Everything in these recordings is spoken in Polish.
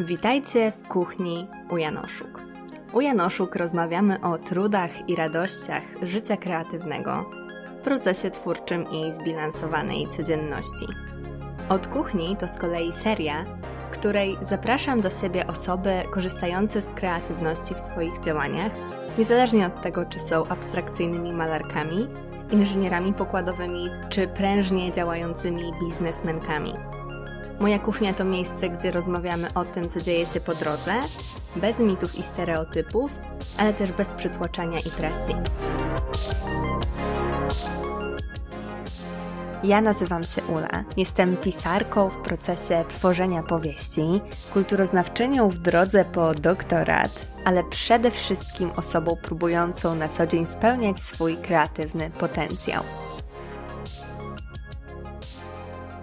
Witajcie w kuchni u Janoszuk. U Janoszuk rozmawiamy o trudach i radościach życia kreatywnego, procesie twórczym i zbilansowanej codzienności. Od kuchni to z kolei seria, w której zapraszam do siebie osoby korzystające z kreatywności w swoich działaniach, niezależnie od tego, czy są abstrakcyjnymi malarkami, inżynierami pokładowymi, czy prężnie działającymi biznesmenkami. Moja kuchnia to miejsce, gdzie rozmawiamy o tym, co dzieje się po drodze, bez mitów i stereotypów, ale też bez przytłaczania i presji. Ja nazywam się Ula. Jestem pisarką w procesie tworzenia powieści, kulturoznawczynią w drodze po doktorat, ale przede wszystkim osobą próbującą na co dzień spełniać swój kreatywny potencjał.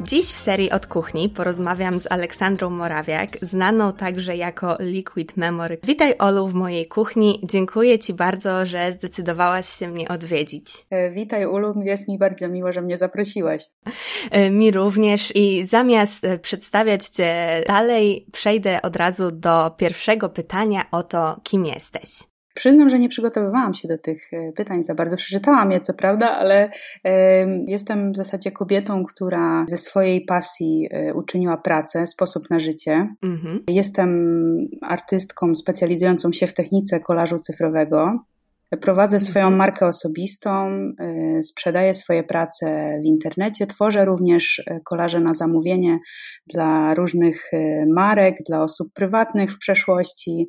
Dziś w serii Od Kuchni porozmawiam z Aleksandrą Morawiak, znaną także jako Liquid Memory. Witaj Olu w mojej kuchni. Dziękuję Ci bardzo, że zdecydowałaś się mnie odwiedzić. E, witaj Ulu, jest mi bardzo miło, że mnie zaprosiłaś. E, mi również i zamiast e, przedstawiać Cię dalej, przejdę od razu do pierwszego pytania o to, kim jesteś. Przyznam, że nie przygotowywałam się do tych e, pytań za bardzo. Przeczytałam je, co prawda, ale jestem w zasadzie kobietą, która ze swojej pasji e, uczyniła pracę, sposób na życie. Mhm. Jestem artystką specjalizującą się w technice kolażu cyfrowego. Prowadzę swoją mhm. markę osobistą, e, sprzedaję swoje prace w internecie, tworzę również kolaże na zamówienie dla różnych marek, dla osób prywatnych w przeszłości.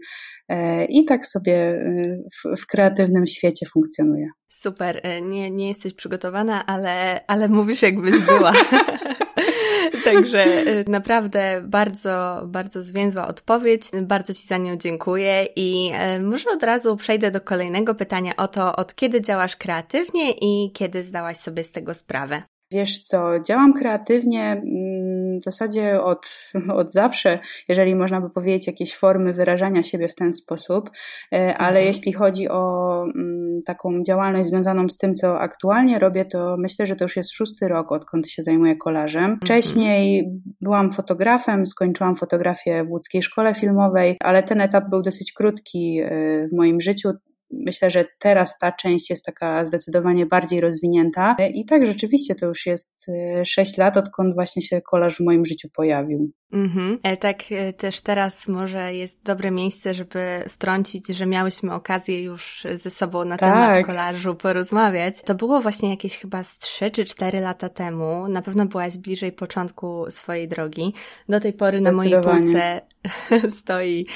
E, I tak sobie e, w, w kreatywnym świecie funkcjonuje. Super, e, nie, nie jesteś przygotowana, ale, ale mówisz jakbyś była. Także naprawdę bardzo, bardzo zwięzła odpowiedź. Bardzo Ci za nią dziękuję i może od razu przejdę do kolejnego pytania o to, od kiedy działasz kreatywnie i kiedy zdałaś sobie z tego sprawę. Wiesz co, działam kreatywnie mm, w zasadzie od, od zawsze, jeżeli można by powiedzieć, jakieś formy wyrażania siebie w ten sposób, e, ale mhm. jeśli chodzi o mm, taką działalność związaną z tym, co aktualnie robię, to myślę, że to już jest szósty rok, odkąd się zajmuję kolarzem. Mhm. Wcześniej byłam fotografem, skończyłam fotografię w łódzkiej szkole filmowej, ale ten etap był dosyć krótki e, w moim życiu myślę, że teraz ta część jest taka zdecydowanie bardziej rozwinięta. I tak, rzeczywiście to już jest 6 e, lat, odkąd właśnie się kolaż w moim życiu pojawił. Mhm. E, tak e, też teraz może jest dobre miejsce, żeby wtrącić, że miałyśmy okazję już ze sobą na tak. temat kolażu porozmawiać. To było właśnie jakieś chyba z 3 czy 4 lata temu. Na pewno byłaś bliżej początku swojej drogi. Do tej pory na mojej półce stoi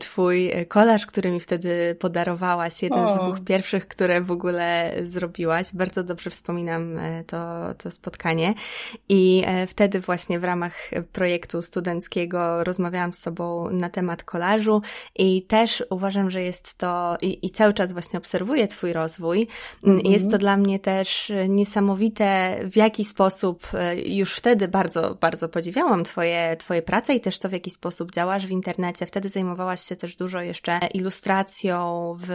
twój kolaż, który mi wtedy podarowałaś jeden o. z dwóch pierwszych, które w ogóle zrobiłaś. Bardzo dobrze wspominam e, to, to spotkanie. I e, wtedy właśnie w ramach projektu studenckiego rozmawiałam z Tobą na temat kolażu i też uważam, że jest to, i, i cały czas właśnie obserwuję Twój rozwój. Mm -hmm. Jest to dla mnie też niesamowite, w jaki sposób e, już wtedy bardzo, bardzo podziwiałam Twoje, Twoje prace i też to, w jaki sposób działasz w internecie. Wtedy zajmowałaś się też dużo jeszcze ilustracją w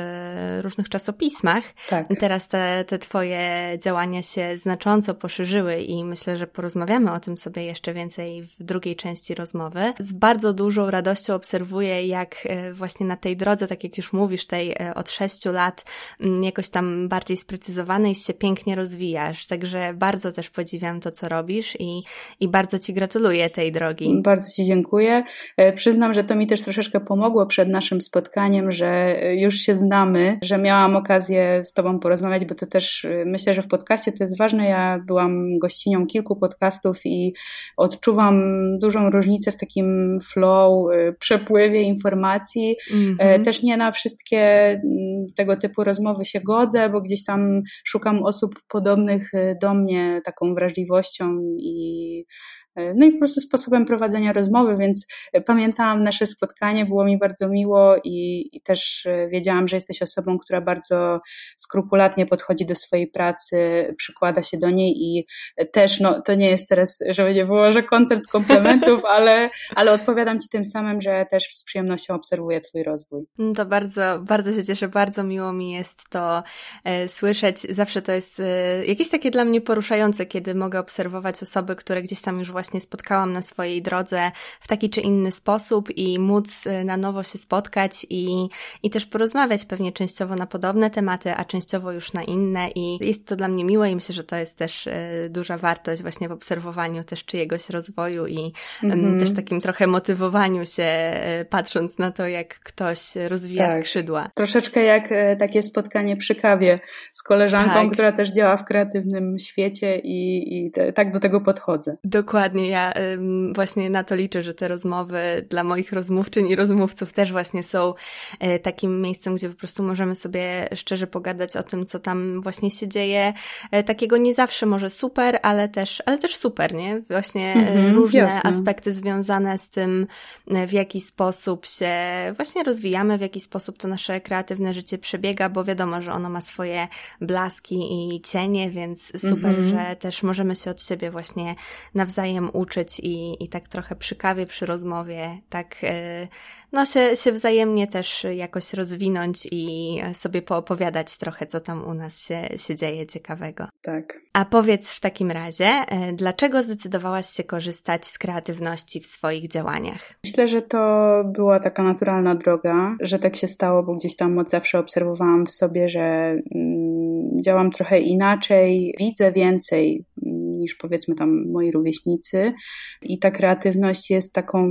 różnych czasopismach. Tak. Teraz te, te Twoje działania się znacząco poszerzyły i myślę, że porozmawiamy o tym sobie jeszcze więcej w drugiej części rozmowy. Z bardzo dużą radością obserwuję, jak e, właśnie na tej drodze, tak jak już mówisz, tej e, od sześciu lat, jakoś tam bardziej sprecyzowanej się pięknie rozwijasz. Także bardzo też podziwiam to, co robisz i, i bardzo Ci gratuluję tej drogi. Bardzo Ci dziękuję. E, przyznam, że to mi też troszeczkę pomogło przed naszym spotkaniem, że już się znamy że miałam okazję z Tobą porozmawiać, bo to też myślę, że w podcaście to jest ważne. Ja byłam gościnią kilku podcastów i odczuwam dużą różnicę w takim flow, y, przepływie informacji. Mm -hmm. Też nie na wszystkie mm, tego typu rozmowy się godzę, bo gdzieś tam szukam osób podobnych y, do mnie taką wrażliwością i E, no i po prostu sposobem prowadzenia rozmowy, więc e, pamiętałam nasze spotkanie, było mi bardzo miło i, i, też e, wiedziałam, że jesteś osobą, która bardzo skrupulatnie podchodzi do swojej pracy, przykłada się do niej i też, no to nie jest teraz, żeby nie było, że koncert komplementów, ale, ale odpowiadam Ci tym samym, że też z przyjemnością obserwuję Twój rozwój. No to bardzo, bardzo się cieszę, bardzo miło mi jest to e, słyszeć. Zawsze to jest e, jakieś takie dla mnie poruszające, kiedy mogę obserwować osoby, które gdzieś tam już właśnie właśnie spotkałam na swojej drodze w taki czy inny sposób i móc y, na nowo się spotkać i, i też porozmawiać pewnie częściowo na podobne tematy, a częściowo już na inne i jest to dla mnie miłe i myślę, że to jest też y, duża wartość właśnie w obserwowaniu też czyjegoś rozwoju i mm -hmm. też takim trochę motywowaniu się patrząc na to, jak ktoś rozwija tak. skrzydła. Troszeczkę jak takie spotkanie przy kawie z koleżanką, tak. która też działa w kreatywnym świecie i, i te, tak do tego podchodzę. Dokładnie, ja ym, właśnie na to liczę, że te rozmowy dla moich rozmówczyń i rozmówców też właśnie są y, takim miejscem, gdzie po prostu możemy sobie szczerze pogadać o tym, co tam właśnie się dzieje. Y, takiego nie zawsze może super, ale też, ale też super, nie? Właśnie mm-hmm, różne jasne. aspekty związane z tym, w jaki sposób się właśnie rozwijamy, w jaki sposób to nasze kreatywne życie przebiega, bo wiadomo, że ono ma swoje blaski i cienie, więc super, mm-hmm. że też możemy się od siebie właśnie nawzajem uczyć i, i tak trochę przy kawie, przy rozmowie, tak e, no się, się wzajemnie też jakoś rozwinąć i sobie poopowiadać trochę, co tam u nas się, się dzieje ciekawego. Tak. A powiedz w takim razie, e, dlaczego zdecydowałaś się korzystać z kreatywności w swoich działaniach? Myślę, że to była taka naturalna droga, że tak się stało, bo gdzieś tam od zawsze obserwowałam w sobie, że mm, działam trochę inaczej, widzę więcej, niż powiedzmy tam moi rówieśnicy. I ta kreatywność jest taką,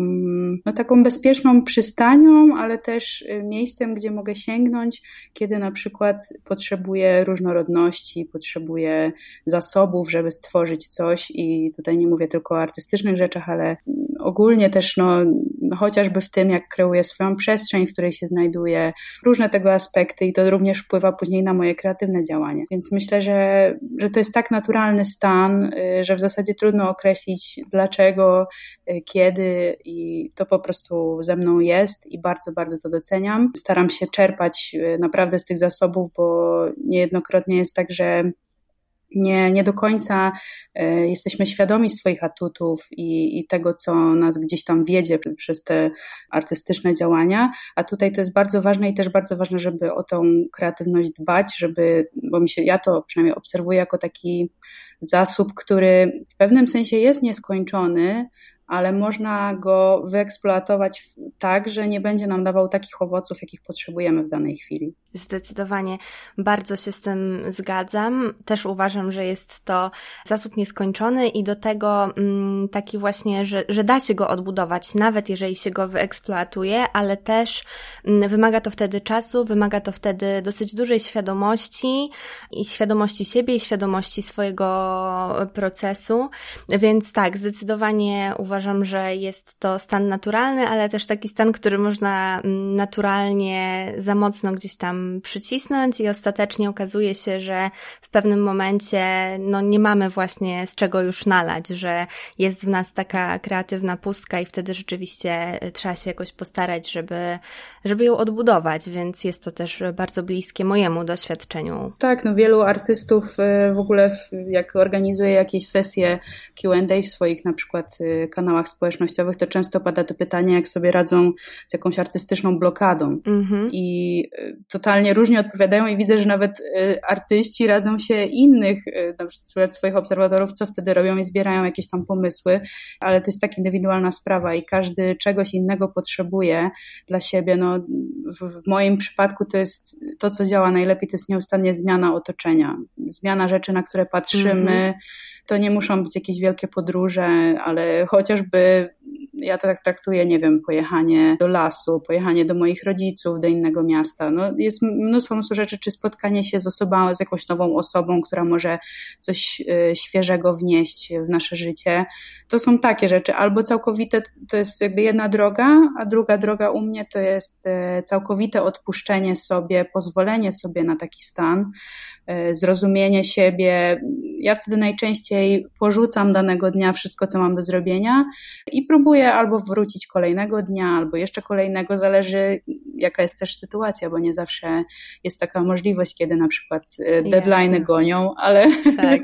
no taką bezpieczną przystanią, ale też y, miejscem, gdzie mogę sięgnąć, kiedy na przykład potrzebuję różnorodności, potrzebuję zasobów, żeby stworzyć coś. I tutaj nie mówię tylko o artystycznych rzeczach, ale ogólnie też no chociażby w tym, jak kreuję swoją przestrzeń, w której się znajduję, różne tego aspekty i to również wpływa później na moje kreatywne działanie. Więc myślę, że, że to jest tak naturalny stan, y, że w zasadzie trudno określić dlaczego, y, kiedy i to po prostu ze mną jest i bardzo, bardzo to doceniam. Staram się czerpać y, naprawdę z tych zasobów, bo niejednokrotnie jest tak, że nie, nie do końca e, jesteśmy świadomi swoich atutów i, i tego, co nas gdzieś tam wiedzie przez te artystyczne działania, a tutaj to jest bardzo ważne i też bardzo ważne, żeby o tą kreatywność dbać, żeby, bo mi się, ja to przynajmniej obserwuję jako taki zasób, który w pewnym sensie jest nieskończony, ale można go wyeksploatować tak, że nie będzie nam dawał takich owoców, jakich potrzebujemy w danej chwili. Zdecydowanie bardzo się z tym zgadzam. Też uważam, że jest to zasób nieskończony i do tego mm, taki właśnie, że, że da się go odbudować, nawet jeżeli się go wyeksploatuje, ale też mm, wymaga to wtedy czasu, wymaga to wtedy dosyć dużej świadomości i świadomości siebie i świadomości swojego procesu. Więc tak, zdecydowanie uważam, że jest to stan naturalny, ale też taki stan, który można mm, naturalnie za mocno gdzieś tam przycisnąć i ostatecznie okazuje się, że w pewnym momencie no nie mamy właśnie z czego już nalać, że jest w nas taka kreatywna pustka i wtedy rzeczywiście trzeba się jakoś postarać, żeby, żeby ją odbudować, więc jest to też bardzo bliskie mojemu doświadczeniu. Tak, no wielu artystów y, w ogóle jak organizuje jakieś sesje Q&A w swoich na przykład y, kanałach społecznościowych, to często pada to pytanie, jak sobie radzą z jakąś artystyczną blokadą. Mhm. I y, totalnie różnie odpowiadają i widzę, że nawet y, artyści radzą się innych, y, na przykład swoich obserwatorów, co wtedy robią i zbierają jakieś tam pomysły, ale to jest tak indywidualna sprawa i każdy czegoś innego potrzebuje dla siebie. No, w, w moim przypadku to jest to, co działa najlepiej, to jest nieustannie zmiana otoczenia, zmiana rzeczy, na które patrzymy, -hmm to nie muszą być jakieś wielkie podróże, ale chociażby ja to tak traktuję, nie wiem, pojechanie do lasu, pojechanie do moich rodziców, do innego miasta. No, jest mnóstwo, mnóstwo rzeczy, czy spotkanie się z osobą, z jakąś nową osobą, która może coś y, świeżego wnieść w nasze życie. To są takie rzeczy. Albo całkowite, to jest jakby jedna droga, a druga droga u mnie to jest y, całkowite odpuszczenie sobie, pozwolenie sobie na taki stan, zrozumienie siebie. Ja wtedy najczęściej porzucam danego dnia wszystko, co mam do zrobienia i próbuję albo wrócić kolejnego dnia, albo jeszcze kolejnego, zależy jaka jest też sytuacja, bo nie zawsze jest taka możliwość, kiedy na przykład e, deadline'y gonią, ale, tak.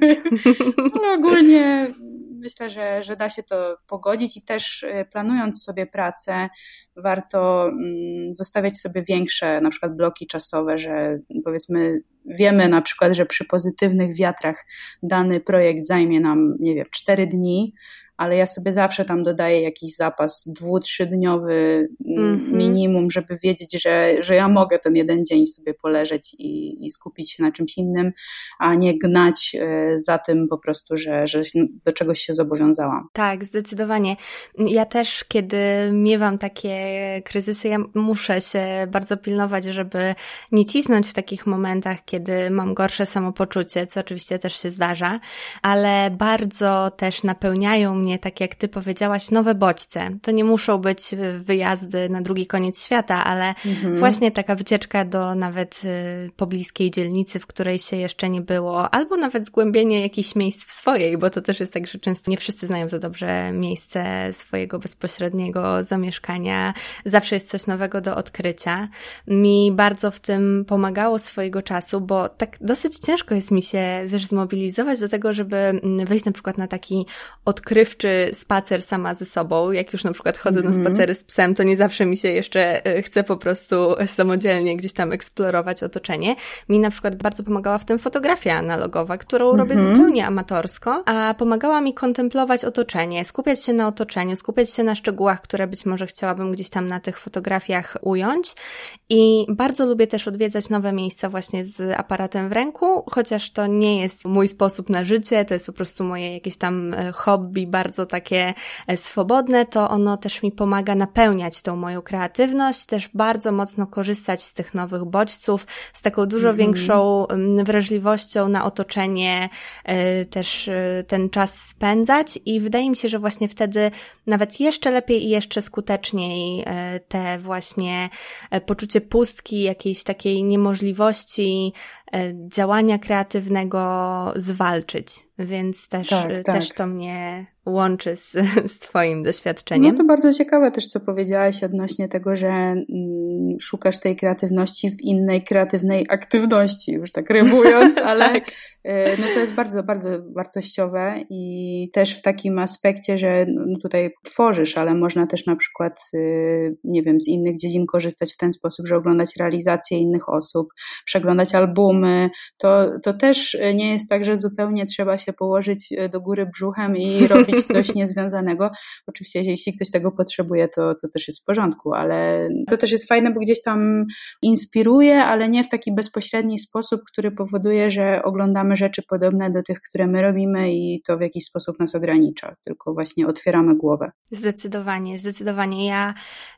ale ogólnie myślę, że, że da się to pogodzić i też e, planując sobie pracę, warto mm, zostawiać sobie większe na przykład bloki czasowe, że powiedzmy wiemy na przykład, że przy pozytywnych wiatrach dany projekt zajmie nam, nie wiem, 4 dni, ale ja sobie zawsze tam dodaję jakiś zapas dwu, trzydniowy mm -hmm. minimum, żeby wiedzieć, że, że ja mogę ten jeden dzień sobie poleżeć i, i skupić się na czymś innym, a nie gnać e, za tym po prostu, że, że do czegoś się zobowiązałam. Tak, zdecydowanie. Ja też, kiedy miewam takie kryzysy, ja muszę się bardzo pilnować, żeby nie cisnąć w takich momentach, kiedy mam gorsze samopoczucie, co oczywiście też się zdarza, ale bardzo też napełniają mnie, tak jak ty powiedziałaś, nowe bodźce. To nie muszą być wyjazdy na drugi koniec świata, ale mhm. właśnie taka wycieczka do nawet y, pobliskiej dzielnicy, w której się jeszcze nie było, albo nawet zgłębienie jakichś miejsc w swojej, bo to też jest tak, że często nie wszyscy znają za dobrze miejsce swojego bezpośredniego zamieszkania. Zawsze jest coś nowego do odkrycia. Mi bardzo w tym pomagało swojego czasu, bo tak dosyć ciężko jest mi się, wiesz, zmobilizować do tego, żeby mm, wyjść na przykład na taki odkrywczy spacer sama ze sobą. Jak już na przykład chodzę mm -hmm. na mhm. spacery z psem, to nie zawsze mi się jeszcze e, chce po prostu samodzielnie gdzieś tam eksplorować otoczenie. Mi na przykład bardzo pomagała w tym fotografia analogowa, którą mm -hmm. robię mhm. zupełnie amatorsko, a pomagała mi kontemplować otoczenie, skupiać się na otoczeniu, skupiać się na szczegółach, które być może chciałabym gdzieś tam na tych fotografiach ująć. I bardzo lubię też odwiedzać nowe miejsca właśnie z aparatem w ręku, chociaż to nie jest mój sposób na życie, to jest po prostu moje jakieś tam e, hobby bardzo takie e, swobodne, to ono też mi pomaga napełniać tą moją kreatywność, też bardzo mocno korzystać z tych nowych bodźców, z taką dużo mm -hmm. większą wrażliwością na otoczenie, e, też ten czas spędzać i wydaje mi się, że właśnie wtedy nawet jeszcze lepiej i jeszcze skuteczniej te właśnie poczucie pustki, jakiejś takiej niemożliwości E, działania kreatywnego zwalczyć, więc też, tak, tak. też to mnie łączy z, z Twoim doświadczeniem. No to bardzo ciekawe też, co powiedziałaś odnośnie tego, że mm, szukasz tej kreatywności w innej kreatywnej aktywności, już tak rymując, ale tak. E, no to jest bardzo, bardzo wartościowe i też w takim aspekcie, że no tutaj tworzysz, ale można też na przykład, y, nie wiem, z innych dziedzin korzystać w ten sposób, że oglądać realizacje innych osób, przeglądać albumy, to, to też nie jest tak, że zupełnie trzeba się położyć e, do góry brzuchem i robić coś niezwiązanego. Oczywiście, jeśli ktoś tego potrzebuje, to, to też jest w porządku, ale to też jest fajne, bo gdzieś tam inspiruje, ale nie w taki bezpośredni sposób, który powoduje, że oglądamy rzeczy podobne do tych, które my robimy i to w jakiś sposób nas ogranicza, tylko właśnie otwieramy głowę. Zdecydowanie, zdecydowanie. Ja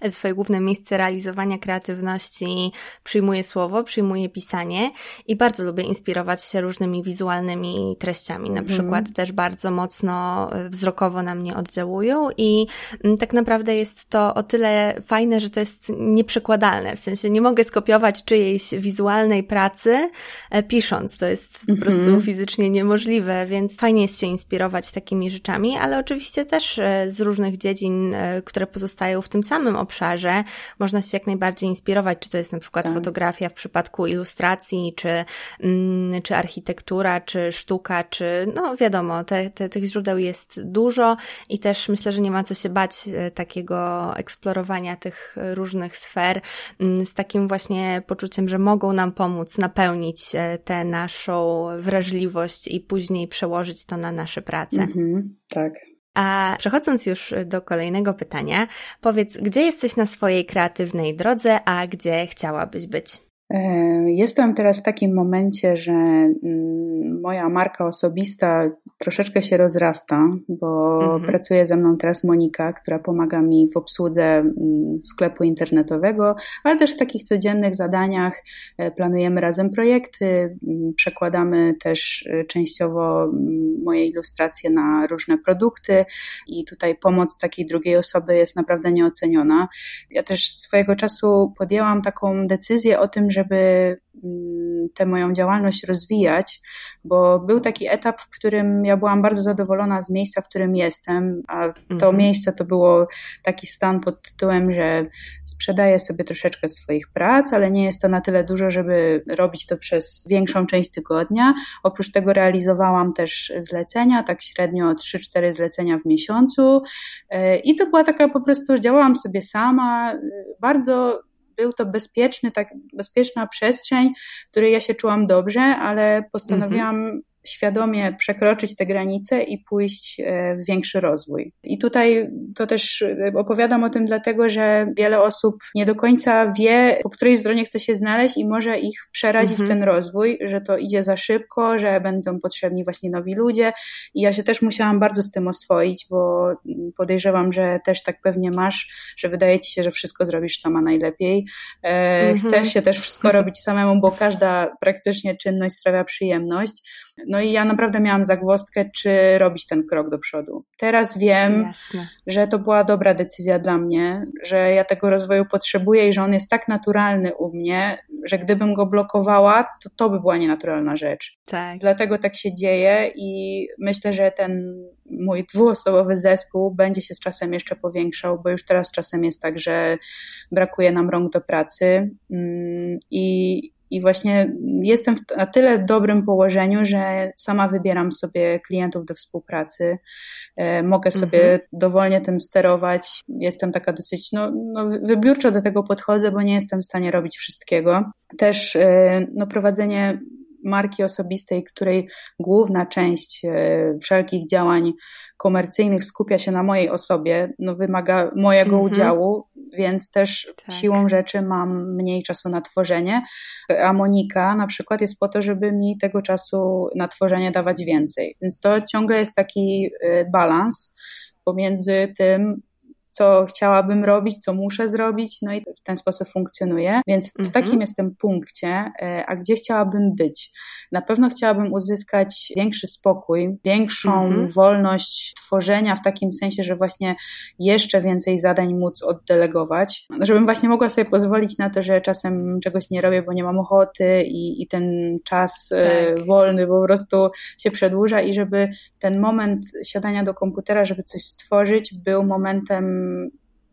swoje główne miejsce realizowania kreatywności przyjmuję słowo, przyjmuję pisanie i bardzo lubię inspirować się różnymi wizualnymi treściami. Na mhm. przykład też bardzo mocno wzrokowo na mnie oddziałują i mm, tak naprawdę jest to o tyle fajne, że to jest nieprzekładalne. W sensie nie mogę skopiować czyjejś wizualnej pracy e, pisząc. To jest po prostu prostu mhm. fizycznie niemożliwe, więc fajnie jest się inspirować takimi rzeczami, ale oczywiście też e, z różnych dziedzin, e, które pozostają w tym samym obszarze, można się jak najbardziej inspirować, czy to jest na przykład tak. fotografia w przypadku ilustracji, czy, mm, czy architektura, czy sztuka, czy no wiadomo, te, te, tych źródeł jest dużo i też myślę, że nie ma co się bać e, takiego eksplorowania tych różnych sfer mm, z takim właśnie poczuciem, że mogą nam pomóc napełnić tę naszą wrażliwość i później przełożyć to na nasze prace. Mhm, tak. A przechodząc już do kolejnego pytania, powiedz, gdzie jesteś na swojej kreatywnej drodze, a gdzie chciałabyś być? Jestem teraz w takim momencie, że mm, moja marka osobista troszeczkę się rozrasta, bo mhm. pracuje ze mną teraz Monika, która pomaga mi w obsłudze mm, sklepu internetowego, ale też w takich codziennych zadaniach e, planujemy razem projekty, mm, przekładamy też e, częściowo moje ilustracje na różne produkty i tutaj pomoc takiej drugiej osoby jest naprawdę nieoceniona. Ja też swojego czasu podjęłam taką decyzję o tym, że żeby mm, tę moją działalność rozwijać, bo był taki etap, w którym ja byłam bardzo zadowolona z miejsca, w którym jestem, a to mhm. miejsce to było taki stan pod tytułem, że sprzedaję sobie troszeczkę swoich prac, ale nie jest to na tyle dużo, żeby robić to przez większą część tygodnia. Oprócz tego realizowałam też zlecenia, tak średnio 3-4 zlecenia w miesiącu e, i to była taka po prostu, działałam sobie sama, bardzo był to bezpieczny, tak, bezpieczna przestrzeń, w której ja się czułam dobrze, ale postanowiłam mhm. Świadomie przekroczyć te granice i pójść e, w większy rozwój. I tutaj to też e, opowiadam o tym dlatego, że wiele osób nie do końca wie, po której stronie chce się znaleźć i może ich przerazić mhm. ten rozwój, że to idzie za szybko, że będą potrzebni właśnie nowi ludzie. I ja się też musiałam bardzo z tym oswoić, bo podejrzewam, że też tak pewnie masz, że wydaje ci się, że wszystko zrobisz sama najlepiej. E, mhm. Chcesz się też wszystko robić samemu, bo każda praktycznie czynność sprawia przyjemność. No i ja naprawdę miałam zagwostkę, czy robić ten krok do przodu. Teraz wiem, Jasne. że to była dobra decyzja dla mnie, że ja tego rozwoju potrzebuję i że on jest tak naturalny u mnie, że gdybym go blokowała, to to by była nienaturalna rzecz. Tak. Dlatego tak się dzieje i myślę, że ten mój dwuosobowy zespół będzie się z czasem jeszcze powiększał, bo już teraz czasem jest tak, że brakuje nam rąk do pracy mm, i i właśnie jestem w na tyle dobrym położeniu, że sama wybieram sobie klientów do współpracy. E, mogę sobie mhm. dowolnie tym sterować. Jestem taka dosyć, no, no, wybiórczo do tego podchodzę, bo nie jestem w stanie robić wszystkiego. Też e, no, prowadzenie marki osobistej, której główna część e, wszelkich działań komercyjnych skupia się na mojej osobie, no wymaga mojego -hmm. udziału, więc też tak. siłą rzeczy mam mniej czasu na tworzenie, a Monika na przykład jest po to, żeby mi tego czasu na tworzenie dawać więcej. Więc to ciągle jest taki y, balans pomiędzy tym, co chciałabym robić, co muszę zrobić, no i w ten sposób funkcjonuję. Więc w mhm. takim jestem punkcie, e, a gdzie chciałabym być? Na pewno chciałabym uzyskać większy spokój, większą mhm. wolność tworzenia w takim sensie, że właśnie jeszcze więcej zadań móc oddelegować, żebym właśnie mogła sobie pozwolić na to, że czasem czegoś nie robię, bo nie mam ochoty i, i ten czas e, tak. wolny po prostu się przedłuża i żeby ten moment siadania do komputera, żeby coś stworzyć, był momentem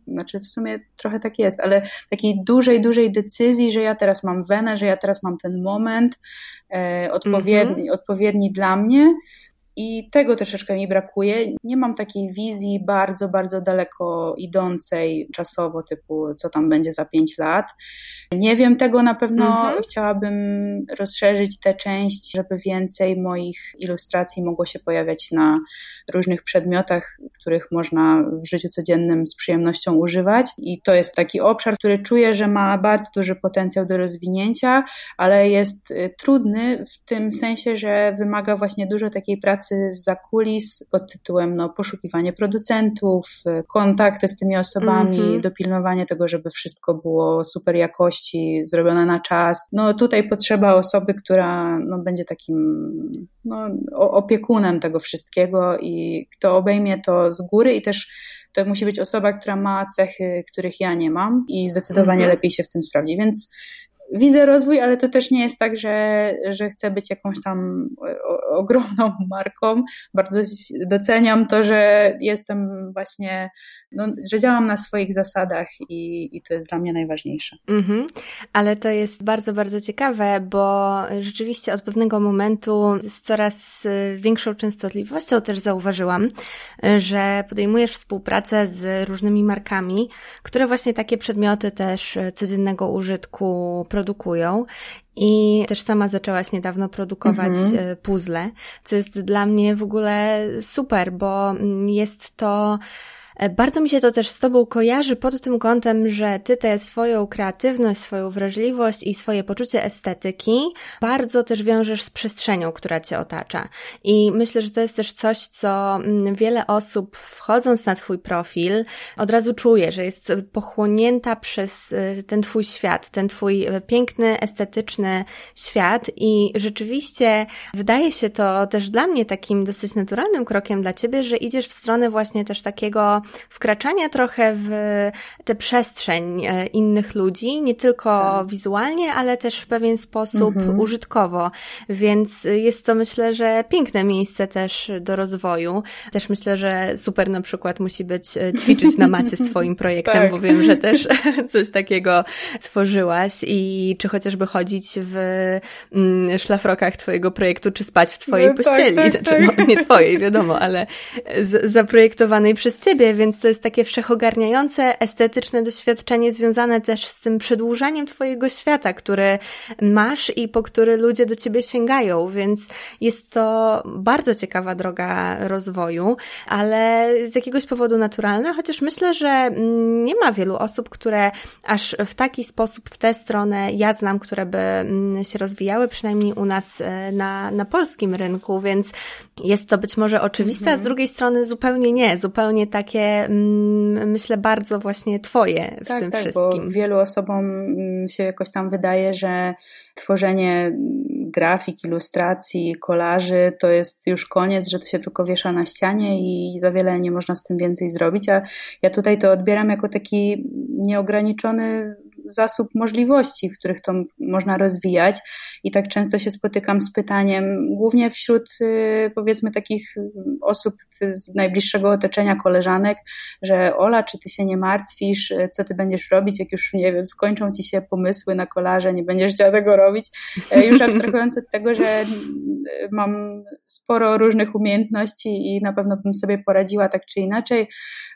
znaczy w sumie trochę tak jest, ale takiej dużej, dużej decyzji, że ja teraz mam wenę, że ja teraz mam ten moment e, odpowiedni, mm -hmm. odpowiedni dla mnie i tego troszeczkę mi brakuje. Nie mam takiej wizji bardzo, bardzo daleko idącej czasowo, typu co tam będzie za pięć lat. Nie wiem tego na pewno. Mhm. Chciałabym rozszerzyć tę część, żeby więcej moich ilustracji mogło się pojawiać na różnych przedmiotach, których można w życiu codziennym z przyjemnością używać. I to jest taki obszar, który czuję, że ma bardzo duży potencjał do rozwinięcia, ale jest y, trudny w tym sensie, że wymaga właśnie dużo takiej pracy pracy z zakulis pod tytułem no, poszukiwanie producentów, kontakty z tymi osobami, mm -hmm. dopilnowanie tego, żeby wszystko było super jakości, zrobione na czas. No tutaj potrzeba osoby, która no, będzie takim no, opiekunem tego wszystkiego i kto obejmie to z góry i też to musi być osoba, która ma cechy, których ja nie mam i zdecydowanie -hmm. lepiej się w tym sprawdzi. Więc widzę rozwój, ale to też nie jest tak, że, że chcę być jakąś tam ogromną marką. Bardzo doceniam to, że jestem właśnie no, że działam na swoich zasadach i, i to jest dla mnie najważniejsze. Mhm. Ale to jest bardzo, bardzo ciekawe, bo rzeczywiście od pewnego momentu z coraz większą częstotliwością też zauważyłam, że podejmujesz współpracę z różnymi markami, które właśnie takie przedmioty też codziennego użytku produkują i też sama zaczęłaś niedawno produkować mhm. puzzle, co jest dla mnie w ogóle super, bo jest to bardzo mi się to też z Tobą kojarzy pod tym kątem, że Ty tę swoją kreatywność, swoją wrażliwość i swoje poczucie estetyki bardzo też wiążesz z przestrzenią, która Cię otacza. I myślę, że to jest też coś, co mm, wiele osób wchodząc na Twój profil od razu czuje, że jest pochłonięta przez e, ten Twój świat, ten Twój e, piękny, estetyczny świat i rzeczywiście wydaje się to też dla mnie takim dosyć naturalnym krokiem dla Ciebie, że idziesz w stronę właśnie też takiego wkraczania trochę w tę przestrzeń e, innych ludzi, nie tylko tak. wizualnie, ale też w pewien sposób mhm. użytkowo. Więc jest to myślę, że piękne miejsce też do rozwoju. Też myślę, że super na przykład musi być e, ćwiczyć na macie z Twoim projektem, tak. bo wiem, że też coś takiego tworzyłaś i czy chociażby chodzić w mm, szlafrokach Twojego projektu, czy spać w Twojej no, tak, pościeli. Tak, znaczy, no, nie Twojej, wiadomo, ale zaprojektowanej przez Ciebie, więc to jest takie wszechogarniające, estetyczne doświadczenie związane też z tym przedłużaniem twojego świata, który masz i po który ludzie do ciebie sięgają, więc jest to bardzo ciekawa droga rozwoju, ale z jakiegoś powodu naturalna, chociaż myślę, że nie ma wielu osób, które aż w taki sposób w tę stronę ja znam, które by mm, się rozwijały, przynajmniej u nas e, na, na polskim rynku, więc jest to być może oczywiste, a z mhm. drugiej strony zupełnie nie, zupełnie takie mm, myślę bardzo właśnie twoje w tak, tym tak, wszystkim. Bo wielu osobom się jakoś tam wydaje, że tworzenie grafik, ilustracji, kolaży to jest już koniec, że to się tylko wiesza na ścianie i za wiele nie można z tym więcej zrobić, a ja tutaj to odbieram jako taki nieograniczony zasób możliwości, w których to można rozwijać. I tak często się spotykam z pytaniem, głównie wśród y, powiedzmy takich osób z najbliższego otoczenia, koleżanek, że Ola, czy ty się nie martwisz, co ty będziesz robić, jak już, nie wiem, skończą ci się pomysły na kolarze, nie będziesz chciała tego robić. E, już abstrahując od tego, że mam sporo różnych umiejętności i na pewno bym sobie poradziła tak czy inaczej,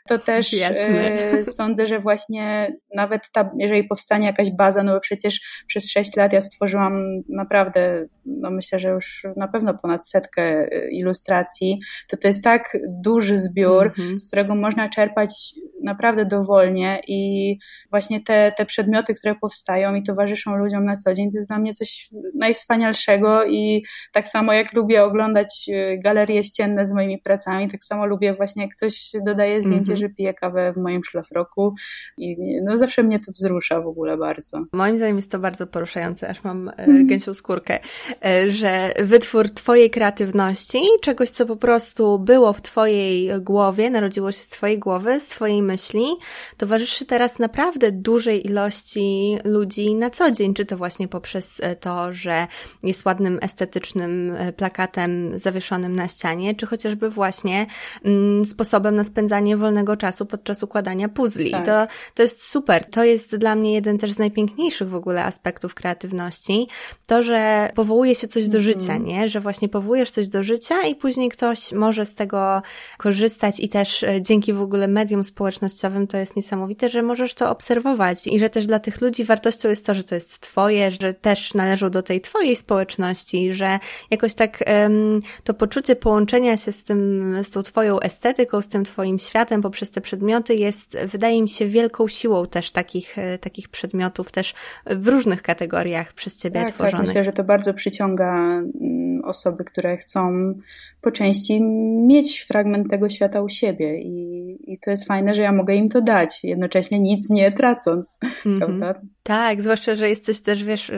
to też Jasne. sądzę, że właśnie nawet ta, jeżeli powstanie jakaś baza, no bo przecież przez sześć lat ja stworzyłam naprawdę, no myślę, że już na pewno ponad setkę e, ilustracji, to to jest tak duży zbiór, -hmm. z którego można czerpać naprawdę dowolnie i właśnie te, te przedmioty, które powstają i towarzyszą ludziom na co dzień, to jest dla mnie coś najwspanialszego i tak samo jak lubię oglądać e, galerie ścienne z moimi pracami, tak samo lubię właśnie jak ktoś dodaje zdjęcie mm -hmm. że piję kawę w moim szlafroku i no zawsze mnie to wzrusza w ogóle bardzo. Moim zdaniem jest to bardzo poruszające, aż mam mm. gęsią skórkę, e, że wytwór twojej kreatywności, czegoś, co po prostu było w twojej głowie, narodziło się z twojej głowy, z twojej myśli, towarzyszy teraz naprawdę dużej ilości ludzi na co dzień, czy to właśnie poprzez e, to, że jest ładnym, estetycznym plakatem zawieszonym na ścianie, czy chociażby właśnie mm, sposobem na spędzanie wolnego wolnego czasu podczas układania puzli. Tak. To, to jest super. To jest dla mnie jeden też z najpiękniejszych w ogóle aspektów kreatywności. To, że powołuje się coś do mm -hmm. życia, nie? Że właśnie powołujesz coś do życia i później ktoś może z tego korzystać i też e, dzięki w ogóle medium społecznościowym to jest niesamowite, że możesz to obserwować i że też dla tych ludzi wartością jest to, że to jest twoje, że też należą do tej twojej społeczności, że jakoś tak um, to poczucie połączenia się z tym, z tą twoją estetyką, z tym twoim światem, poprzez te przedmioty jest, wydaje mi się, wielką siłą też takich, e, takich przedmiotów, też w różnych kategoriach przez Ciebie tak, tworzonych. Tak, myślę, że to bardzo przyciąga mm, osoby, które chcą po części mieć fragment tego świata u siebie i, i to jest fajne, że ja mogę im to dać, jednocześnie nic nie tracąc, mm -hmm. prawda? Tak, zwłaszcza, że jesteś też, wiesz,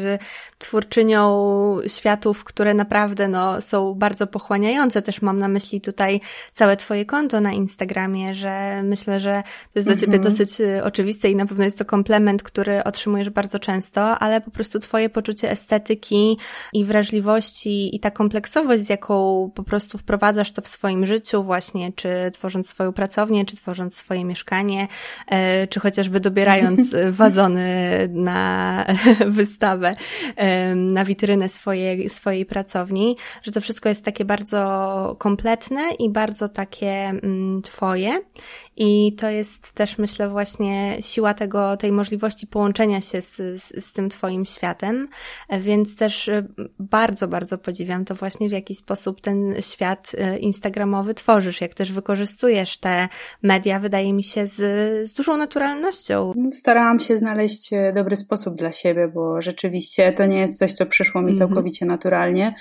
twórczynią światów, które naprawdę no, są bardzo pochłaniające. Też mam na myśli tutaj całe twoje konto na Instagramie, że myślę, że to jest dla ciebie mhm. dosyć y, oczywiste i na pewno jest to komplement, który otrzymujesz bardzo często, ale po prostu twoje poczucie estetyki i wrażliwości i ta kompleksowość, z jaką po prostu wprowadzasz to w swoim życiu właśnie, czy tworząc swoją pracownię, czy tworząc swoje mieszkanie, e, czy chociażby dobierając wazony na wystawę, na witrynę swojej, swojej pracowni, że to wszystko jest takie bardzo kompletne i bardzo takie mm, twoje. I to jest też, myślę, właśnie siła tego, tej możliwości połączenia się z, z, z tym Twoim światem, więc też y, bardzo, bardzo podziwiam to właśnie, w jaki sposób ten świat y, instagramowy tworzysz, jak też wykorzystujesz te media, wydaje mi się, z, z dużą naturalnością. Starałam się znaleźć e, dobry sposób dla siebie, bo rzeczywiście to nie jest coś, co przyszło mi mhm. całkowicie naturalnie.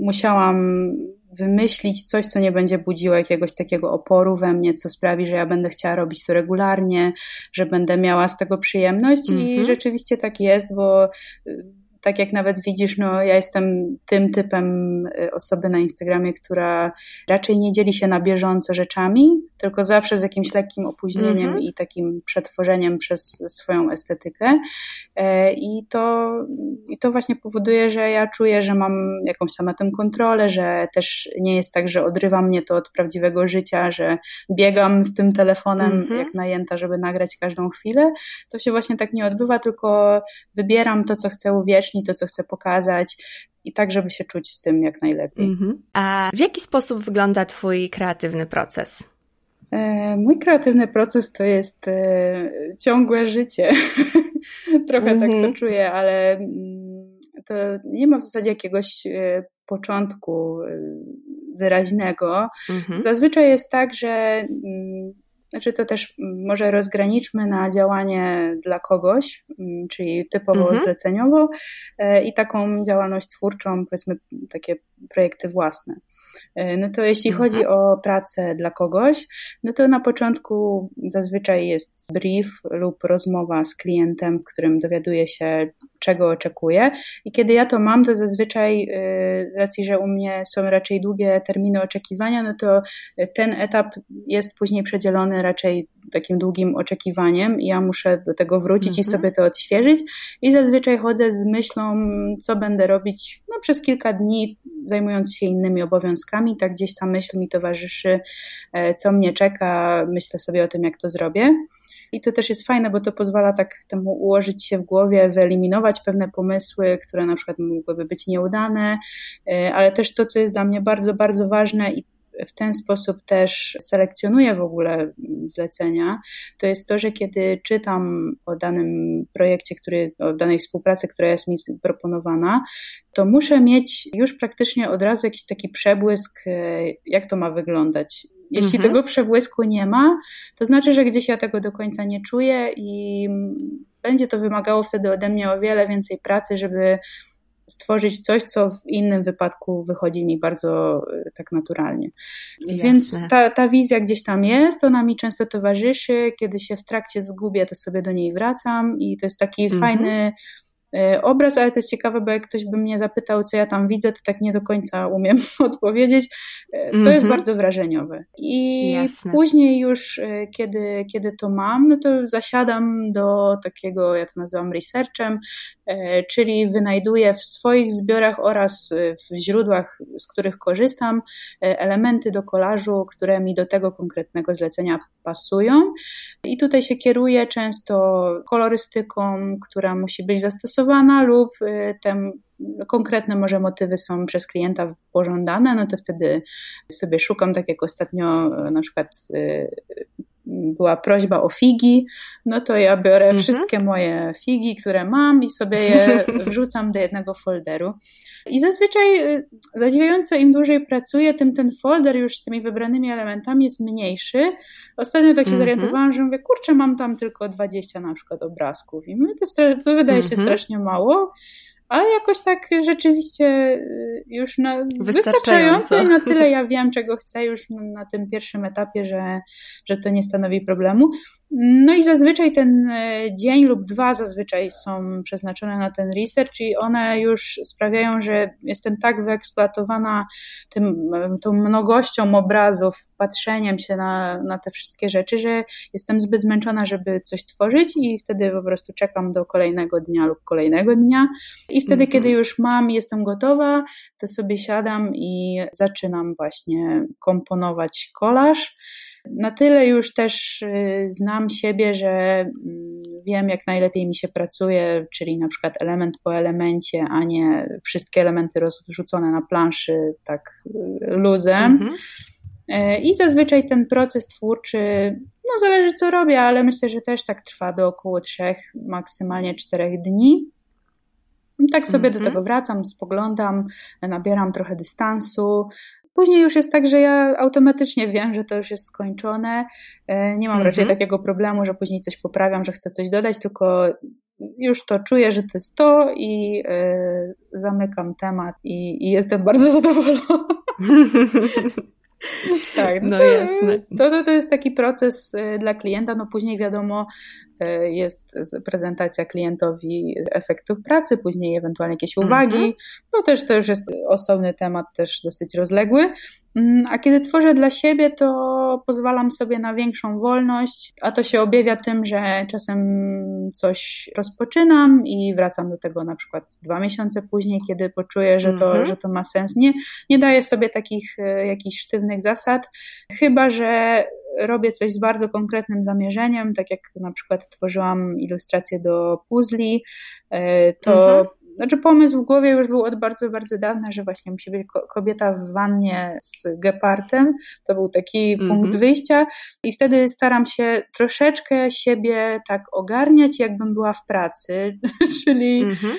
Musiałam wymyślić coś, co nie będzie budziło jakiegoś takiego oporu we mnie, co sprawi, że ja będę chciała robić to regularnie, że będę miała z tego przyjemność mm -hmm. i mhm. rzeczywiście tak jest, bo y, tak jak nawet widzisz, no ja jestem tym typem y, osoby na Instagramie, która raczej nie dzieli się na bieżąco rzeczami, tylko zawsze z jakimś lekkim opóźnieniem mm -hmm. i takim przetworzeniem przez swoją estetykę. E, I to, I to właśnie powoduje, że ja czuję, że mam jakąś tam na tym kontrolę, że też nie jest tak, że odrywa mnie to od prawdziwego życia, że biegam z tym telefonem mm -hmm. jak najęta, żeby nagrać każdą chwilę. To się właśnie tak nie odbywa, tylko wybieram to, co chcę uwiecznić, to, co chcę pokazać i tak, żeby się czuć z tym jak najlepiej. -hmm. A w jaki sposób wygląda Twój kreatywny proces? E, mój kreatywny proces to jest e, ciągłe życie. Trochę tak to mhm. czuję, ale mm, to nie ma w zasadzie jakiegoś e, początku wyraźnego. Mhm. Zazwyczaj jest tak, że mm, znaczy to też może rozgraniczmy na działanie dla kogoś, mm, czyli typowo mhm. zleceniowo i taką działalność twórczą, powiedzmy takie projekty własne. E, no to jeśli mhm. chodzi o pracę dla kogoś, no to na początku zazwyczaj jest brief lub rozmowa z klientem, w którym dowiaduje się, czego oczekuje. I kiedy ja to mam, to zazwyczaj y, z racji, że u mnie są raczej długie terminy oczekiwania, no to ten etap jest później przedzielony raczej takim długim oczekiwaniem i ja muszę do tego wrócić mhm. i sobie to odświeżyć. I zazwyczaj chodzę z myślą, co będę robić no, przez kilka dni, zajmując się innymi obowiązkami. Tak gdzieś ta myśl mi towarzyszy, e, co mnie czeka, myślę sobie o tym, jak to zrobię. I to też jest fajne, bo to pozwala tak temu ułożyć się w głowie, wyeliminować pewne pomysły, które na przykład mogłyby być nieudane, e, ale też to, co jest dla mnie bardzo, bardzo ważne i w ten sposób też selekcjonuję w ogóle zlecenia, to jest to, że kiedy czytam o danym projekcie, który, o danej współpracy, która jest mi proponowana, to muszę mieć już praktycznie od razu jakiś taki przebłysk, e, jak to ma wyglądać. Jeśli mhm. tego przebłysku nie ma, to znaczy, że gdzieś ja tego do końca nie czuję i będzie to wymagało wtedy ode mnie o wiele więcej pracy, żeby stworzyć coś, co w innym wypadku wychodzi mi bardzo e, tak naturalnie. Jasne. Więc ta, ta wizja gdzieś tam jest, ona mi często towarzyszy. Kiedy się w trakcie zgubię, to sobie do niej wracam i to jest taki mhm. fajny obraz, ale to jest ciekawe, bo jak ktoś by mnie zapytał, co ja tam widzę, to tak nie do końca umiem odpowiedzieć. E, to mm -hmm. jest mhm. bardzo wrażeniowe. I Jasne. później już, e, kiedy, kiedy to mam, no to zasiadam do takiego, ja to nazywam researchem, czyli wynajduję w swoich zbiorach oraz w źródłach, z których korzystam, elementy do kolażu, które mi do tego konkretnego zlecenia pasują. I tutaj się kieruję często kolorystyką, która musi być zastosowana, lub y, te konkretne może motywy są przez klienta pożądane, no to wtedy sobie szukam, tak jak ostatnio y, na przykład y, była prośba o figi, no to ja biorę mhm. wszystkie moje figi, które mam i sobie je wrzucam do jednego folderu. I zazwyczaj y, zadziwiająco im dłużej pracuję, tym ten folder już z tymi wybranymi elementami jest mniejszy. Ostatnio tak się mm-hmm. zorientowałam, że mówię, kurczę, mam tam tylko 20 na przykład obrazków i my to, to wydaje mm-hmm. się mhm. strasznie mało ale jakoś tak rzeczywiście y, już na wystarczająco i na tyle ja wiem, czego chcę już na tym pierwszym etapie, że, że to nie stanowi problemu. No i zazwyczaj ten e, dzień lub dwa zazwyczaj są przeznaczone na ten research i one już sprawiają, że jestem tak wyeksploatowana tym, tą mnogością obrazów, patrzeniem się na, na te wszystkie rzeczy, że jestem zbyt zmęczona, żeby coś tworzyć i wtedy po prostu czekam do kolejnego dnia lub kolejnego dnia i wtedy, -hmm. kiedy już mam, jestem gotowa, to sobie siadam i zaczynam właśnie komponować kolaż. Na tyle już też y, znam siebie, że mm, wiem, jak najlepiej mi się pracuje, czyli na przykład element po elemencie, a nie wszystkie elementy rozrzucone na planszy tak y, luzem. Mhm. Y, I zazwyczaj ten proces twórczy, no zależy co robię, ale myślę, że też tak trwa do około trzech, maksymalnie czterech dni. Tak sobie mm -hmm. do mhm. tego wracam, spoglądam, nabieram trochę dystansu, Później już jest tak, że ja automatycznie wiem, że to już jest skończone. E, nie mam mhm. raczej takiego problemu, że później coś poprawiam, że chcę coś dodać, tylko już to czuję, że to jest to i y, zamykam temat i, i jestem bardzo zadowolona. tak, no, no jasne. To, to, to jest taki proces e, dla klienta. No później wiadomo, jest prezentacja klientowi efektów pracy, później ewentualnie jakieś uwagi. -hmm. No też to już jest osobny temat, też dosyć rozległy. Mm, a kiedy tworzę dla siebie, to pozwalam sobie na większą wolność, a to się objawia tym, że czasem coś rozpoczynam i wracam do tego na przykład dwa miesiące później, kiedy poczuję, że to, mm -hmm. że to ma sens. Nie, nie daję sobie takich e, jakichś sztywnych zasad, chyba że robię coś z bardzo konkretnym zamierzeniem, tak jak na przykład tworzyłam ilustrację do puzli, e, to mhm. Znaczy pomysł w głowie już był od bardzo, bardzo dawna, że właśnie musi być kobieta w wannie z gepartem. To był taki mm -hmm. punkt wyjścia i wtedy staram się troszeczkę siebie tak ogarniać, jakbym była w pracy, czyli mm -hmm.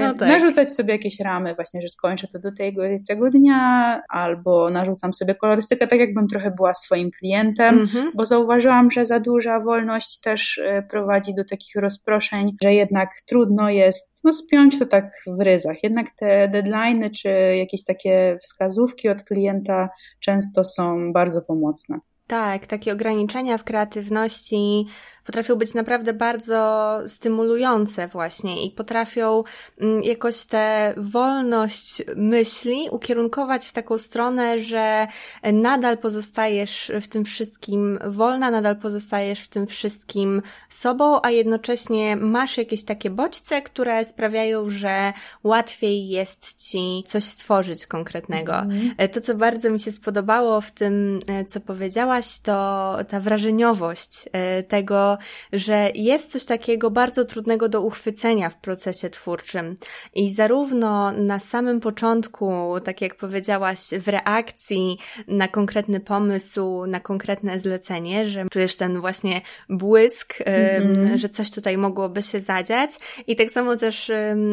No tak. narzucać sobie jakieś ramy, właśnie, że skończę to do tego, tego dnia, albo narzucam sobie kolorystykę, tak jakbym trochę była swoim klientem, mm -hmm. bo zauważyłam, że za duża wolność też e, prowadzi do takich rozproszeń, że jednak trudno jest no, spiąć to tak w ryzach. Jednak te deadlines czy jakieś takie wskazówki od klienta często są bardzo pomocne. Tak, takie ograniczenia w kreatywności potrafią być naprawdę bardzo stymulujące właśnie i potrafią mm, jakoś tę wolność myśli ukierunkować w taką stronę, że nadal pozostajesz w tym wszystkim wolna, nadal pozostajesz w tym wszystkim sobą, a jednocześnie masz jakieś takie bodźce, które sprawiają, że łatwiej jest ci coś stworzyć konkretnego. Mm. To, co bardzo mi się spodobało w tym, e, co powiedziałaś, to ta wrażeniowość e, tego, że jest coś takiego bardzo trudnego do uchwycenia w procesie twórczym. I zarówno na samym początku, tak jak powiedziałaś, w reakcji na konkretny pomysł, na konkretne zlecenie, że czujesz ten właśnie błysk, mm-hmm. że coś tutaj mogłoby się zadziać. I tak samo też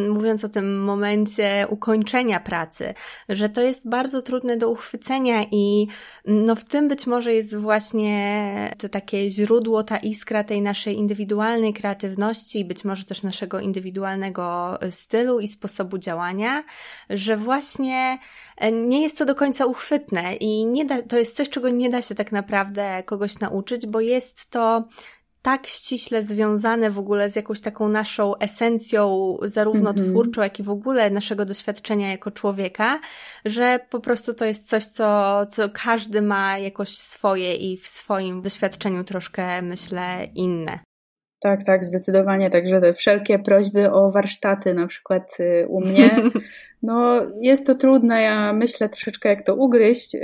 mówiąc o tym momencie ukończenia pracy, że to jest bardzo trudne do uchwycenia i no w tym być może jest właśnie to takie źródło, ta iskra tej naszej indywidualnej kreatywności, być może też naszego indywidualnego stylu i sposobu działania, że właśnie e, nie jest to do końca uchwytne i nie da, to jest coś, czego nie da się tak naprawdę kogoś nauczyć, bo jest to tak ściśle związane w ogóle z jakąś taką naszą esencją, zarówno mm -hmm. twórczą, jak i w ogóle naszego doświadczenia jako człowieka, że po prostu to jest coś, co, co każdy ma jakoś swoje i w swoim doświadczeniu troszkę, myślę, inne. Tak, tak, zdecydowanie. Także te wszelkie prośby o warsztaty, na przykład y, u mnie, no jest to trudne. Ja myślę troszeczkę, jak to ugryźć.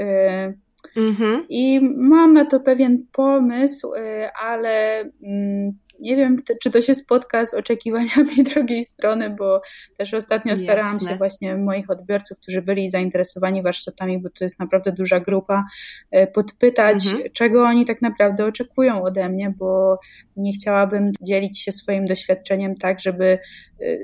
Mhm. I mam na to pewien pomysł, y, ale mm, nie wiem, czy to się spotka z oczekiwaniami drugiej strony, bo też ostatnio Jasne. starałam się właśnie moich odbiorców, którzy byli zainteresowani warsztatami, bo to jest naprawdę duża grupa, y, podpytać, mhm. czego oni tak naprawdę oczekują ode mnie, bo nie chciałabym dzielić się swoim doświadczeniem tak, żeby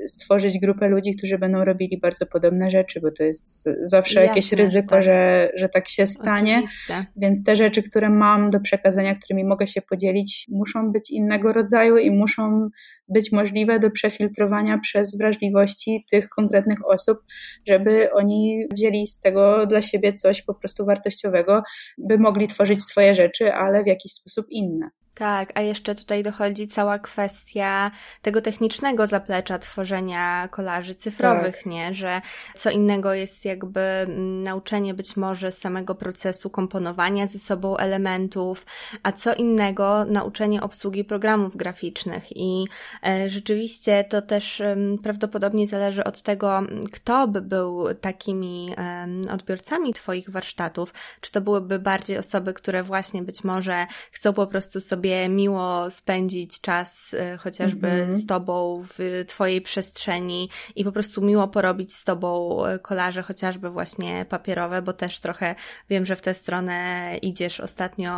stworzyć grupę ludzi, którzy będą robili bardzo podobne rzeczy, bo to jest zawsze Jasne, jakieś ryzyko, tak. Że, że tak się stanie. Oczywiście. Więc te rzeczy, które mam do przekazania, którymi mogę się podzielić, muszą być innego rodzaju i muszą być możliwe do przefiltrowania przez wrażliwości tych konkretnych osób, żeby oni wzięli z tego dla siebie coś po prostu wartościowego, by mogli tworzyć swoje rzeczy, ale w jakiś sposób inne. Tak, a jeszcze tutaj dochodzi cała kwestia tego technicznego zaplecza tworzenia kolaży cyfrowych, tak. nie? Że co innego jest jakby mm, nauczenie być może samego procesu komponowania ze sobą elementów, a co innego nauczenie obsługi programów graficznych. I rzeczywiście to też prawdopodobnie zależy od tego, kto by był takimi odbiorcami Twoich warsztatów. Czy to byłyby bardziej osoby, które właśnie być może chcą po prostu sobie miło spędzić czas y, chociażby mm -hmm. z tobą w twojej przestrzeni i po prostu miło porobić z tobą y, kolaże chociażby właśnie papierowe, bo też trochę wiem, że w tę stronę idziesz ostatnio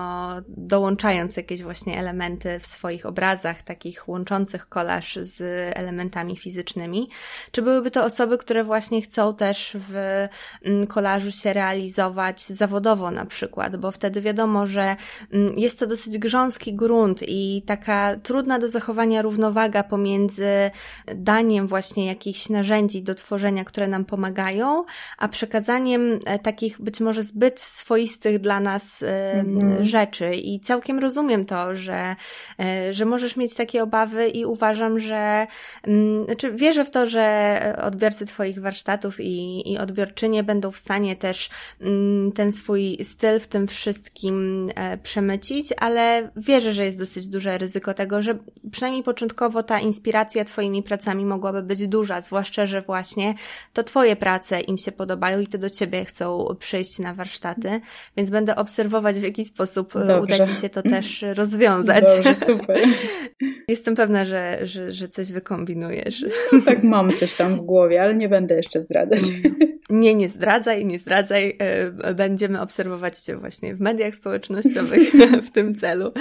dołączając jakieś właśnie elementy w swoich obrazach, takich łączących kolaż z elementami fizycznymi. Czy byłyby to osoby, które właśnie chcą też w mm, kolażu się realizować zawodowo na przykład, bo wtedy wiadomo, że mm, jest to dosyć grząski grunt i taka trudna do zachowania równowaga pomiędzy daniem właśnie jakichś narzędzi do tworzenia, które nam pomagają, a przekazaniem e, takich być może zbyt swoistych dla nas mhm. rzeczy. I całkiem rozumiem to, że, e, że możesz mieć takie obawy i uważam, że, mm, znaczy wierzę w to, że odbiorcy Twoich warsztatów i, i odbiorczynie będą w stanie też mm, ten swój styl w tym wszystkim e, przemycić, ale wierzę, wierzę, że jest dosyć duże ryzyko tego, że przynajmniej początkowo ta inspiracja Twoimi pracami mogłaby być duża, zwłaszcza, że właśnie to Twoje prace im się podobają i to do Ciebie chcą przyjść na warsztaty, więc będę obserwować, w jaki sposób Dobrze. uda Ci się to też rozwiązać. Dobrze, super. Jestem pewna, że, że, że coś wykombinujesz. No, tak mam coś tam w głowie, ale nie będę jeszcze zdradzać. Nie, nie zdradzaj, nie zdradzaj. E, będziemy obserwować Cię właśnie w mediach społecznościowych w tym celu.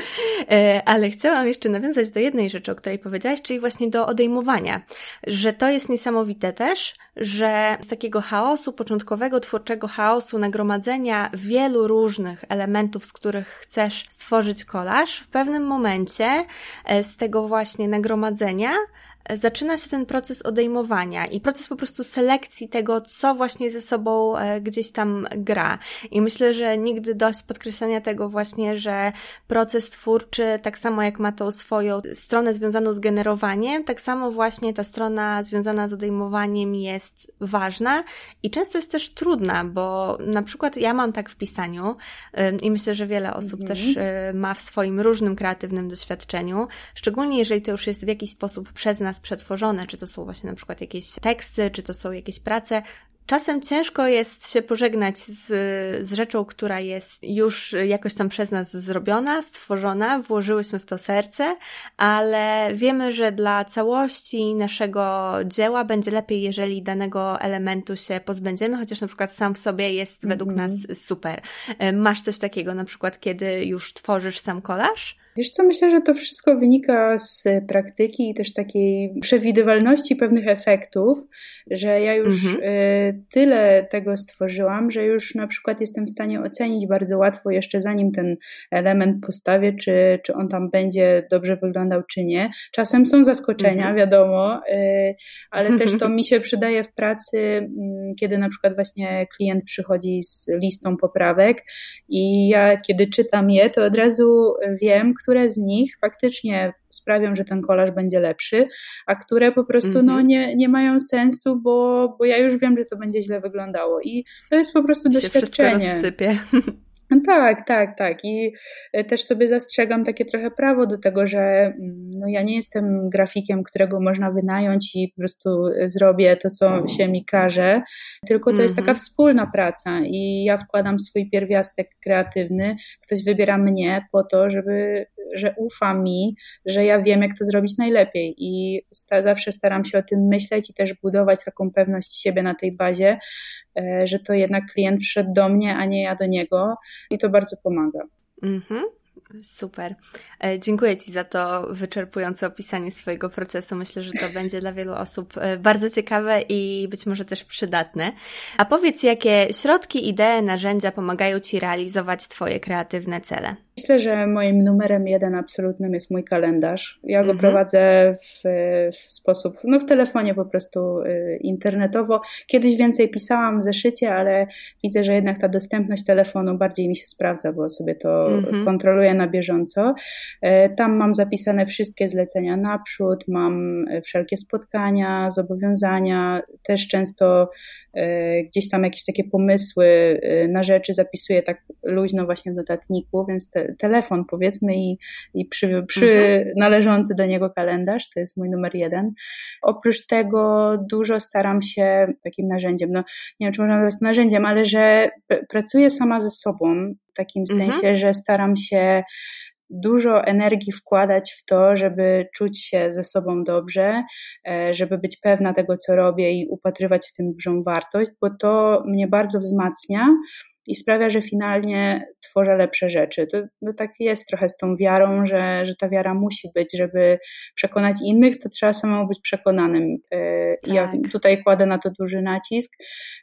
E, ale chciałam jeszcze nawiązać do jednej rzeczy, o której powiedziałaś, czyli właśnie do odejmowania. Że to jest niesamowite też, że z takiego chaosu, początkowego, twórczego chaosu, nagromadzenia wielu różnych elementów, z których chcesz stworzyć kolaż, w pewnym momencie e, z tego właśnie nagromadzenia zaczyna się ten proces odejmowania i proces po prostu selekcji tego, co właśnie ze sobą e, gdzieś tam gra. I myślę, że nigdy dość podkreślenia tego właśnie, że proces twórczy, tak samo jak ma tą swoją stronę związaną z generowaniem, tak samo właśnie ta strona związana z odejmowaniem jest ważna i często jest też trudna, bo na przykład ja mam tak w pisaniu i myślę, że wiele osób mhm. też e, ma w swoim różnym kreatywnym doświadczeniu, szczególnie jeżeli to już jest w jakiś sposób przez nas nas przetworzone, czy to są właśnie na przykład jakieś teksty, czy to są jakieś prace. Czasem ciężko jest się pożegnać z, z rzeczą, która jest już jakoś tam przez nas zrobiona, stworzona, włożyłyśmy w to serce, ale wiemy, że dla całości naszego dzieła będzie lepiej, jeżeli danego elementu się pozbędziemy, chociaż na przykład sam w sobie jest według mm -hmm. nas super. Masz coś takiego na przykład, kiedy już tworzysz sam kolaż? Wiesz co, myślę, że to wszystko wynika z praktyki i też takiej przewidywalności pewnych efektów, że ja już mhm. Y, tyle tego stworzyłam, że już na przykład jestem w stanie ocenić bardzo łatwo jeszcze zanim ten element postawię, czy, czy on tam będzie dobrze wyglądał, czy nie. Czasem są zaskoczenia, mhm. wiadomo, y, ale też to mi się przydaje w pracy, mm, kiedy na przykład właśnie klient przychodzi z listą poprawek i ja kiedy czytam je, to od razu wiem, które z nich faktycznie sprawią, że ten kolaż będzie lepszy, a które po prostu mm -hmm. no, mhm. nie, nie mają sensu, bo, bo ja już wiem, że to będzie źle wyglądało. I to jest po prostu się doświadczenie. Wszystko rozsypie. Tak, tak, tak. I e, też sobie zastrzegam takie trochę prawo do tego, że mm, no ja nie jestem grafikiem, którego można wynająć i po prostu zrobię to, co się mi każe, tylko to jest taka mhm. wspólna praca i ja wkładam swój pierwiastek kreatywny, ktoś wybiera mnie po to, żeby, że ufa mi, że ja wiem, jak to zrobić najlepiej i sta zawsze staram się o tym myśleć i też budować taką pewność siebie na tej bazie, E, że to jednak klient przyszedł do mnie, a nie ja do niego i to bardzo pomaga. Mhm. Super. E, dziękuję Ci za to wyczerpujące opisanie swojego procesu. Myślę, że to będzie dla wielu osób e, bardzo ciekawe i być może też przydatne. A powiedz, jakie środki, idee, narzędzia pomagają Ci realizować Twoje kreatywne cele? Myślę, że moim numerem jeden absolutnym jest mój kalendarz. Ja go mhm. prowadzę w, w, sposób, no w telefonie po prostu y, internetowo. Kiedyś więcej pisałam w zeszycie, ale widzę, że jednak ta dostępność telefonu bardziej mi się sprawdza, bo sobie to mhm. kontroluję na bieżąco. E, tam mam zapisane wszystkie zlecenia naprzód, mam e, wszelkie spotkania, zobowiązania, też często gdzieś tam jakieś takie pomysły na rzeczy zapisuję tak luźno właśnie w notatniku, więc te, telefon powiedzmy i, i przy, przy mhm. należący do niego kalendarz, to jest mój numer jeden. Oprócz tego dużo staram się takim narzędziem, no nie wiem czy można nazwać to narzędziem, ale że pracuję sama ze sobą, w takim mhm. sensie, że staram się dużo energii wkładać w to, żeby czuć się ze sobą dobrze, e, żeby być pewna tego, co robię i upatrywać w tym dużą wartość, bo to mnie bardzo wzmacnia i sprawia, że finalnie tworzę lepsze rzeczy. To no tak jest trochę z tą wiarą, że, że ta wiara musi być, żeby przekonać innych, to trzeba samemu być przekonanym. Tak. I ja tak. tutaj kładę na to duży nacisk,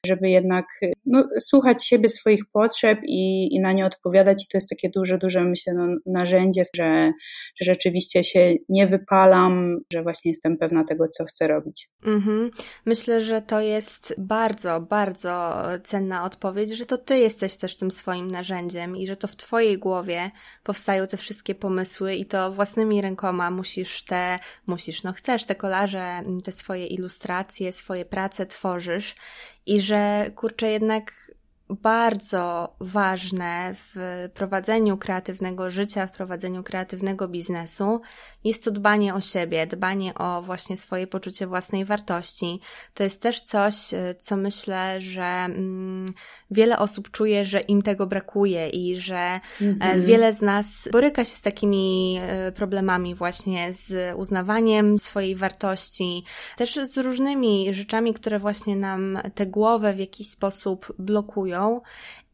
żeby jednak no, słuchać siebie, swoich potrzeb i, i na nie odpowiadać. I to jest takie duże, duże, myślę, no, narzędzie, że, że rzeczywiście się nie wypalam, że właśnie jestem pewna tego, co chcę robić. Mhm. Myślę, że to jest bardzo, bardzo cenna odpowiedź, że to ty jesteś też tym swoim narzędziem i że to w twojej głowie powstają te wszystkie pomysły i to własnymi rękoma musisz te, musisz, no chcesz te kolaże, te swoje ilustracje, swoje prace tworzysz i że kurczę jednak bardzo ważne w prowadzeniu kreatywnego życia, w prowadzeniu kreatywnego biznesu, jest to dbanie o siebie, dbanie o właśnie swoje poczucie własnej wartości. To jest też coś, y, co myślę, że mm, wiele osób czuje, że im tego brakuje i że mm-hmm. wiele z nas boryka się z takimi e, problemami właśnie z uznawaniem swojej wartości, też z różnymi rzeczami, które właśnie nam tę głowę w jakiś sposób blokują.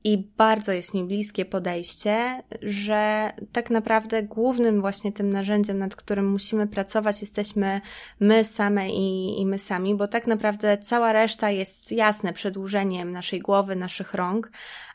I bardzo jest mi bliskie podejście, że tak naprawdę głównym właśnie tym narzędziem, nad którym musimy pracować, jesteśmy my same i, i my sami, bo tak naprawdę cała reszta jest jasne przedłużeniem naszej głowy, naszych rąk,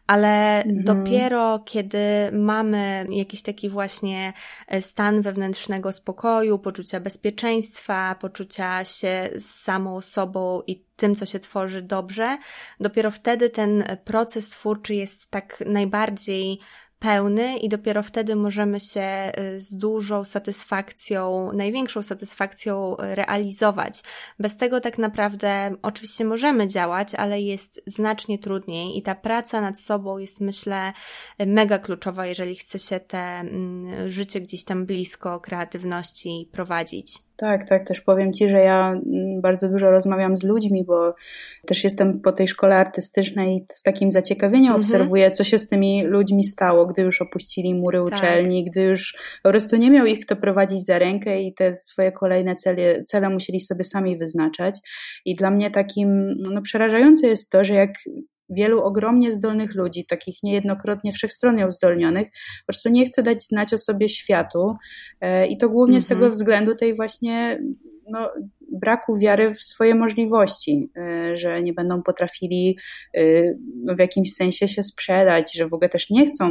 ale mhm. dopiero kiedy mamy jakiś taki właśnie e, stan wewnętrznego spokoju, poczucia bezpieczeństwa, poczucia się z samą sobą i tym, co się tworzy dobrze, dopiero wtedy ten proces twórczy jest tak najbardziej pełny i dopiero wtedy możemy się y, z dużą satysfakcją, największą satysfakcją realizować. Bez tego tak naprawdę oczywiście możemy działać, ale jest znacznie trudniej i ta praca nad sobą jest myślę mega kluczowa, jeżeli chce się te mm, życie gdzieś tam blisko kreatywności prowadzić. Tak, tak, też powiem Ci, że ja mm, bardzo dużo rozmawiam z ludźmi, bo też jestem po tej szkole artystycznej i z takim zaciekawieniem mhm. obserwuję, co się z tymi ludźmi stało, gdy już opuścili mury tak. uczelni, gdy już po prostu nie miał ich kto prowadzić za rękę i te swoje kolejne cele, cele musieli sobie sami wyznaczać. I dla mnie takim no, przerażające jest to, że jak wielu ogromnie zdolnych ludzi, takich niejednokrotnie wszechstronnie uzdolnionych, po prostu nie chce dać znać o sobie światu e, i to głównie z tego mhm. względu tej właśnie no, braku wiary w swoje możliwości, e, że nie będą potrafili e, no, w jakimś sensie się sprzedać, że w ogóle też nie chcą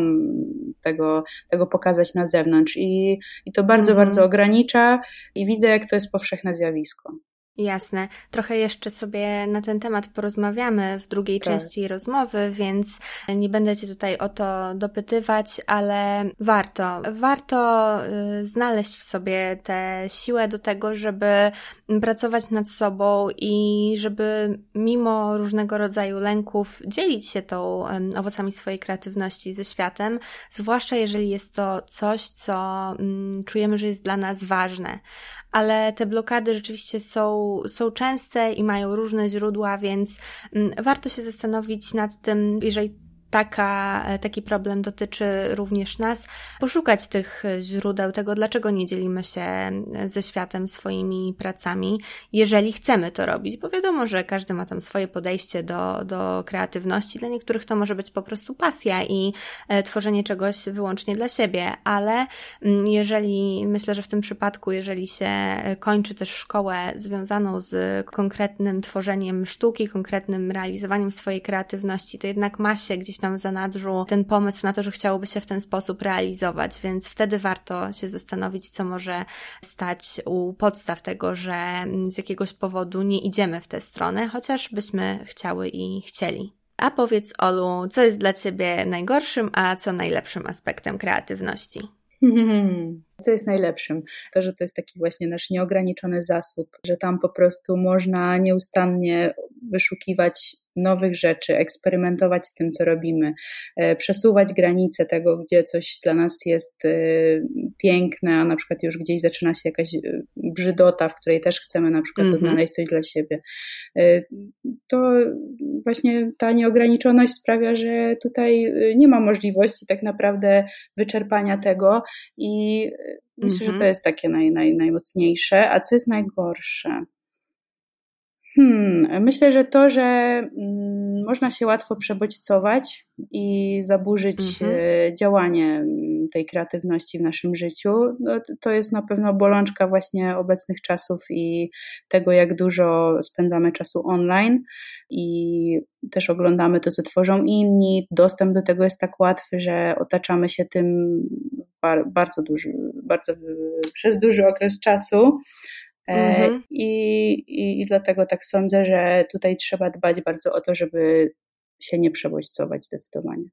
tego, tego pokazać na zewnątrz i, i to bardzo, mhm. bardzo ogranicza i widzę, jak to jest powszechne zjawisko. Jasne. Trochę jeszcze sobie na ten temat porozmawiamy w drugiej tak. części rozmowy, więc nie będę Cię tutaj o to dopytywać, ale warto. Warto y, znaleźć w sobie tę siłę do tego, żeby pracować nad sobą i żeby mimo różnego rodzaju lęków dzielić się tą owocami swojej kreatywności ze światem, zwłaszcza jeżeli jest to coś, co mm, czujemy, że jest dla nas ważne ale te blokady rzeczywiście są, są częste i mają różne źródła, więc mm, warto się zastanowić nad tym, jeżeli taka, e, taki problem dotyczy również nas, poszukać tych źródeł tego, dlaczego nie dzielimy się ze światem swoimi pracami, jeżeli chcemy to robić, bo wiadomo, że każdy ma tam swoje podejście do, do kreatywności. Dla niektórych to może być po prostu pasja i e, tworzenie czegoś wyłącznie dla siebie, ale mm, jeżeli, myślę, że w tym przypadku, jeżeli się kończy też szkołę związaną z konkretnym tworzeniem sztuki, konkretnym realizowaniem swojej kreatywności, to jednak ma się gdzieś tam w zanadrzu ten pomysł na to, że chciałoby się w ten sposób realizować, więc wtedy warto się zastanowić, co może stać u podstaw tego, że z jakiegoś powodu nie idziemy w tę stronę, chociaż byśmy chciały i chcieli. A powiedz, Olu, co jest dla Ciebie najgorszym, a co najlepszym aspektem kreatywności? Co jest najlepszym? To, że to jest taki właśnie nasz nieograniczony zasób, że tam po prostu można nieustannie wyszukiwać nowych rzeczy, eksperymentować z tym, co robimy, e, przesuwać granice tego, gdzie coś dla nas jest e, piękne, a na przykład już gdzieś zaczyna się jakaś e, brzydota, w której też chcemy na przykład mm -hmm. odnaleźć coś dla siebie. To właśnie ta nieograniczoność sprawia, że tutaj nie ma możliwości tak naprawdę wyczerpania tego i myślę, mm -hmm. że to mhm. jest takie naj, naj, najmocniejsze. A co jest najgorsze? Hmm, myślę, że to, że mm, można się łatwo przebodźcować i zaburzyć mhm. E, działanie mm, tej kreatywności w naszym życiu, no, to jest na pewno bolączka właśnie obecnych czasów i tego, jak dużo spędzamy czasu online i też oglądamy to, co tworzą inni. Dostęp do tego jest tak łatwy, że otaczamy się tym bardzo duży, bardzo przez duży okres czasu. E, mhm. I, i, I dlatego tak sądzę, że tutaj trzeba dbać bardzo o to, żeby się nie przebodźcować zdecydowanie.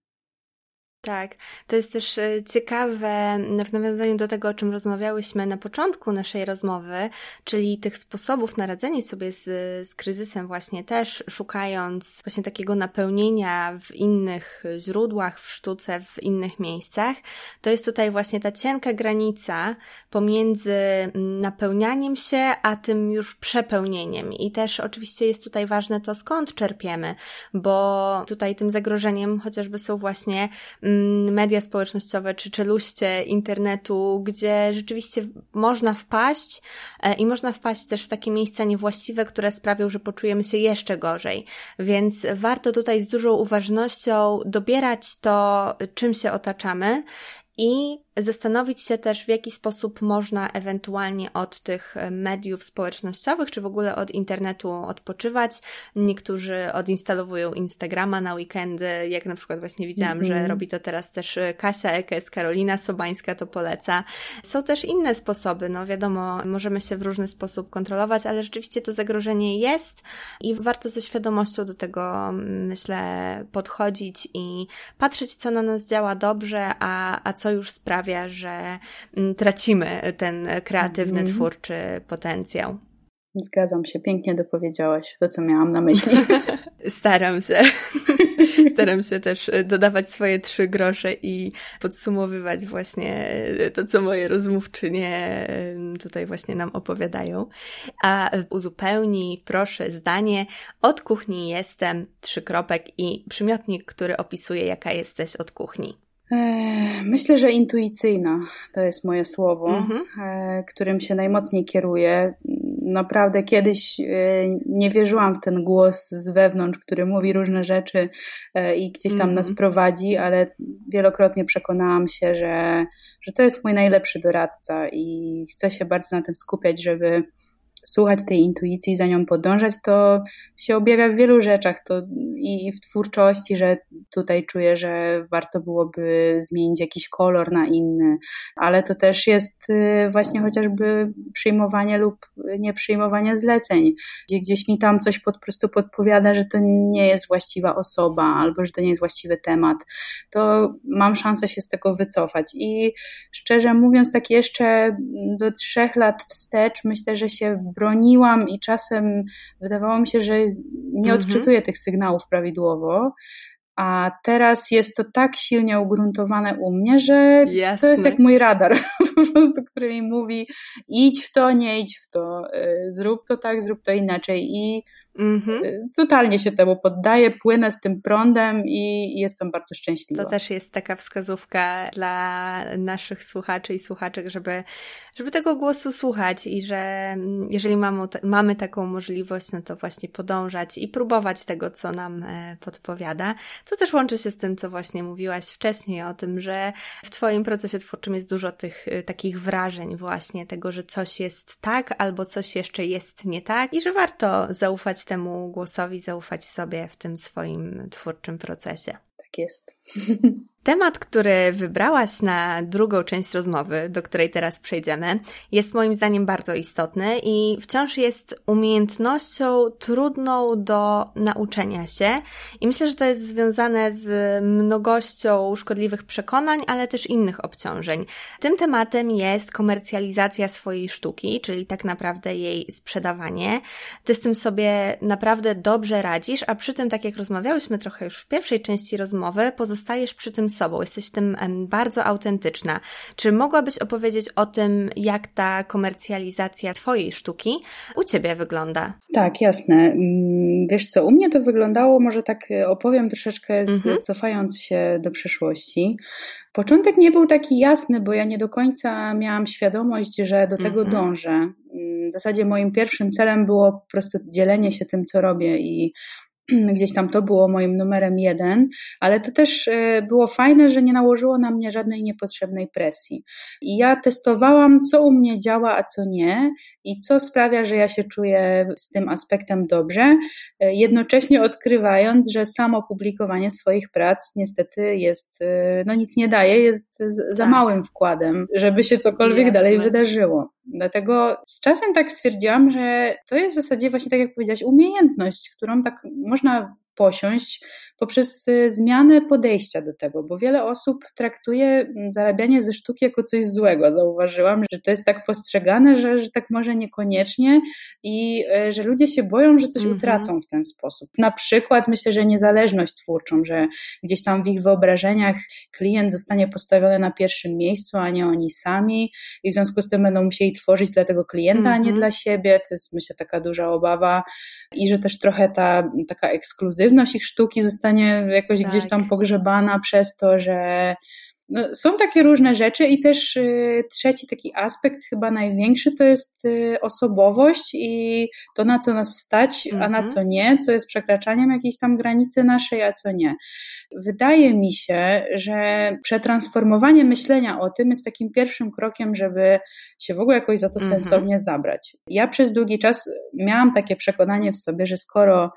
Tak, to jest też e, ciekawe w nawiązaniu do tego, o czym rozmawiałyśmy na początku naszej rozmowy, czyli tych sposobów na radzenie sobie z, z kryzysem właśnie też szukając właśnie takiego napełnienia w innych źródłach, w sztuce, w innych miejscach. To jest tutaj właśnie ta cienka granica pomiędzy napełnianiem się, a tym już przepełnieniem. I też oczywiście jest tutaj ważne to, skąd czerpiemy, bo tutaj tym zagrożeniem chociażby są właśnie Mm, media społecznościowe czy czeluście internetu, gdzie rzeczywiście można wpaść e, i można wpaść też w takie miejsca niewłaściwe, które sprawią, że poczujemy się jeszcze gorzej. Więc warto tutaj z dużą uważnością dobierać to, czym się otaczamy i zastanowić się też, w jaki sposób można ewentualnie od tych mediów społecznościowych, czy w ogóle od internetu odpoczywać. Niektórzy odinstalowują Instagrama na weekendy, jak na przykład właśnie widziałam, mm -hmm. że mhm. robi to teraz też Kasia Ekes, Karolina Sobańska to poleca. Są też inne sposoby, no wiadomo, możemy się w różny sposób kontrolować, ale rzeczywiście to zagrożenie jest i warto ze świadomością do tego, myślę, podchodzić i patrzeć, co na nas działa dobrze, a, a co już sprawia, sprawia, że mm, tracimy ten kreatywny, mm. twórczy potencjał. Zgadzam się, pięknie dopowiedziałaś to, co miałam na myśli. Staram się. Staram się też dodawać swoje trzy grosze i podsumowywać właśnie to, co moje rozmówczynie tutaj właśnie nam opowiadają. A uzupełnij proszę zdanie od kuchni jestem, trzy kropek i przymiotnik, który opisuje jaka jesteś od kuchni. Myślę, że intuicyjna to jest moje słowo, mhm. E, którym się najmocniej kieruję. Naprawdę kiedyś e, nie wierzyłam w ten głos z wewnątrz, który mówi różne rzeczy i gdzieś tam mhm. nas prowadzi, ale wielokrotnie przekonałam się, że, że to jest mój najlepszy doradca i chcę się bardzo na tym skupiać, żeby słuchać tej intuicji, za nią podążać, to się objawia w wielu rzeczach. To i w twórczości, że tutaj czuję, że warto byłoby zmienić jakiś kolor na inny, ale to też jest y, właśnie chociażby przyjmowanie lub nieprzyjmowanie zleceń, gdzie gdzieś mi tam coś po prostu podpowiada, że to nie jest właściwa osoba albo że to nie jest właściwy temat, to mam szansę się z tego wycofać. I szczerze mówiąc tak jeszcze do trzech lat wstecz myślę, że się broniłam i czasem wydawało mi się, że nie mhm. odczytuję tych sygnałów prawidłowo. A teraz jest to tak silnie ugruntowane u mnie, że Jasne. to jest jak mój radar, po prostu, który mi mówi: idź w to, nie idź w to, y, zrób to tak, zrób to inaczej. I Mhm. Y, totalnie się temu poddaję, płynę z tym prądem i jestem bardzo szczęśliwa. To też jest taka wskazówka dla naszych słuchaczy i słuchaczek, żeby, żeby tego głosu słuchać i że mm, jeżeli mamy, mamy taką możliwość, no to właśnie podążać i próbować tego, co nam e, podpowiada. To też łączy się z tym, co właśnie mówiłaś wcześniej o tym, że w Twoim procesie twórczym jest dużo tych e, takich wrażeń właśnie, tego, że coś jest tak albo coś jeszcze jest nie tak i że warto zaufać temu głosowi, zaufać sobie w tym swoim twórczym procesie. Tak jest. Temat, który wybrałaś na drugą część rozmowy, do której teraz przejdziemy, jest moim zdaniem bardzo istotny i wciąż jest umiejętnością trudną do nauczenia się. I myślę, że to jest związane z mnogością szkodliwych przekonań, ale też innych obciążeń. Tym tematem jest komercjalizacja swojej sztuki, czyli tak naprawdę jej sprzedawanie. Ty z tym sobie naprawdę dobrze radzisz, a przy tym, tak jak rozmawiałyśmy trochę już w pierwszej części rozmowy, pozostajesz przy tym sobą, jesteś w tym bardzo autentyczna. Czy mogłabyś opowiedzieć o tym, jak ta komercjalizacja Twojej sztuki u Ciebie wygląda? Tak, jasne. Mm, wiesz co, u mnie to wyglądało, może tak e, opowiem troszeczkę, z, mhm. cofając się do przeszłości. Początek nie był taki jasny, bo ja nie do końca miałam świadomość, że do tego mhm. dążę. Mm, w zasadzie moim pierwszym celem było po prostu dzielenie się tym, co robię i gdzieś tam to było moim numerem jeden, ale to też e, było fajne, że nie nałożyło na mnie żadnej niepotrzebnej presji. I ja testowałam, co u mnie działa, a co nie, i co sprawia, że ja się czuję z tym aspektem dobrze, e, jednocześnie odkrywając, że samo publikowanie swoich prac niestety jest, e, no nic nie daje, jest za tak. małym wkładem, żeby się cokolwiek Jasne. dalej wydarzyło. Dlatego z czasem tak stwierdziłam, że to jest w zasadzie właśnie tak jak powiedziałaś, umiejętność, którą tak można posiąść poprzez y, zmianę podejścia do tego, bo wiele osób traktuje mm, zarabianie ze sztuki jako coś złego. Zauważyłam, że to jest tak postrzegane, że, że tak może niekoniecznie i y, że ludzie się boją, że coś -hmm. utracą w ten sposób. Na przykład myślę, że niezależność twórczą, że gdzieś tam w ich wyobrażeniach klient zostanie postawiony na pierwszym miejscu, a nie oni sami i w związku z tym będą musieli tworzyć dla tego klienta, -hmm. a nie mhm. dla siebie. To jest myślę taka duża obawa i że też trochę ta taka ekskluzywność ich sztuki zostanie jakoś tak. gdzieś tam pogrzebana przez to, że no, są takie różne rzeczy i też y, trzeci taki aspekt, chyba największy, to jest y, osobowość i to, na co nas stać, mm -hmm. a na mhm. co nie, co jest przekraczaniem jakiejś tam granicy naszej, a co nie. Wydaje mi się, że przetransformowanie myślenia o tym jest takim pierwszym krokiem, żeby się w ogóle jakoś za to mm -hmm. sensownie zabrać. Ja przez długi czas miałam takie przekonanie w sobie, że skoro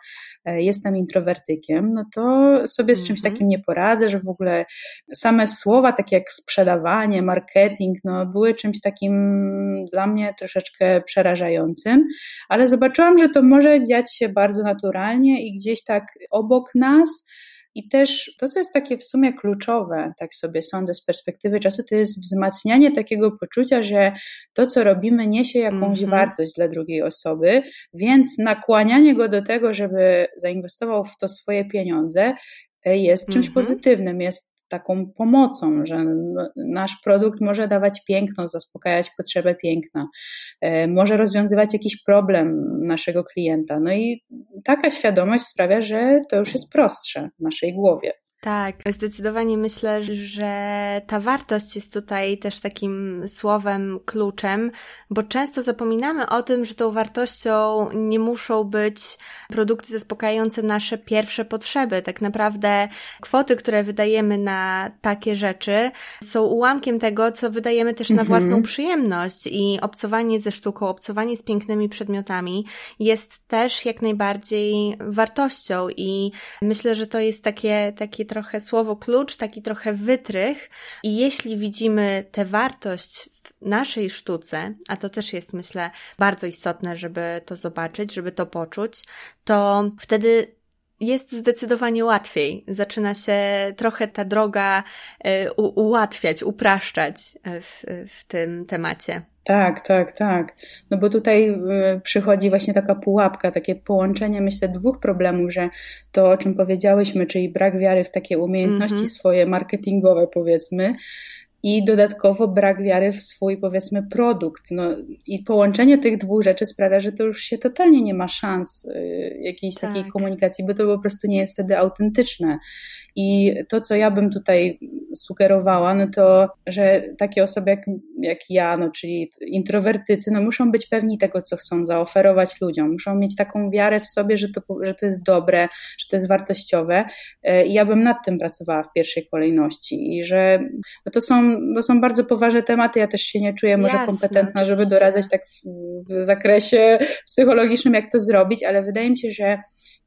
e, jestem introwertykiem, no to sobie z czymś mm -hmm. takim nie poradzę, że w ogóle same słowa, takie jak sprzedawanie, marketing, no były czymś takim dla mnie troszeczkę przerażającym, ale zobaczyłam, że to może dziać się bardzo naturalnie i gdzieś tak obok nas, i też to, co jest takie w sumie kluczowe, tak sobie sądzę z perspektywy czasu, to jest wzmacnianie takiego poczucia, że to, co robimy, niesie jakąś mm -hmm. wartość dla drugiej osoby, więc nakłanianie go do tego, żeby zainwestował w to swoje pieniądze, e, jest czymś mm -hmm. pozytywnym, jest taką pomocą, że nasz produkt może dawać piękno, zaspokajać potrzebę piękna, e, może rozwiązywać jakiś problem naszego klienta. No i taka świadomość sprawia, że to już jest prostsze w naszej głowie. Tak, zdecydowanie myślę, że ta wartość jest tutaj też takim słowem, kluczem, bo często zapominamy o tym, że tą wartością nie muszą być produkty zaspokajające nasze pierwsze potrzeby. Tak naprawdę kwoty, które wydajemy na takie rzeczy, są ułamkiem tego, co wydajemy też na mhm. własną przyjemność i obcowanie ze sztuką, obcowanie z pięknymi przedmiotami jest też jak najbardziej wartością i myślę, że to jest takie, takie trochę słowo klucz, taki trochę wytrych i jeśli widzimy tę wartość w naszej sztuce, a to też jest myślę bardzo istotne, żeby to zobaczyć, żeby to poczuć, to wtedy jest zdecydowanie łatwiej. Zaczyna się trochę ta droga u, ułatwiać, upraszczać e, w, w tym temacie. Tak, tak, tak. No bo tutaj y, przychodzi właśnie taka pułapka, takie połączenie, myślę, dwóch problemów, że to, o czym powiedziałyśmy, czyli brak wiary w takie umiejętności mm -hmm. swoje marketingowe, powiedzmy, i dodatkowo brak wiary w swój, powiedzmy, produkt. No, I połączenie tych dwóch rzeczy sprawia, że to już się totalnie nie ma szans y, jakiejś tak. takiej komunikacji, bo to po prostu nie jest wtedy autentyczne. I to, co ja bym tutaj sugerowała, no to, że takie osoby jak, jak ja, no, czyli introwertycy, no muszą być pewni tego, co chcą zaoferować ludziom. Muszą mieć taką wiarę w sobie, że to, że to jest dobre, że to jest wartościowe. Y, I ja bym nad tym pracowała w pierwszej kolejności. I że no to są to są bardzo poważne tematy. Ja też się nie czuję może Jasne, kompetentna, oczywiście. żeby doradzać tak w, w zakresie psychologicznym, jak to zrobić, ale wydaje mi się, że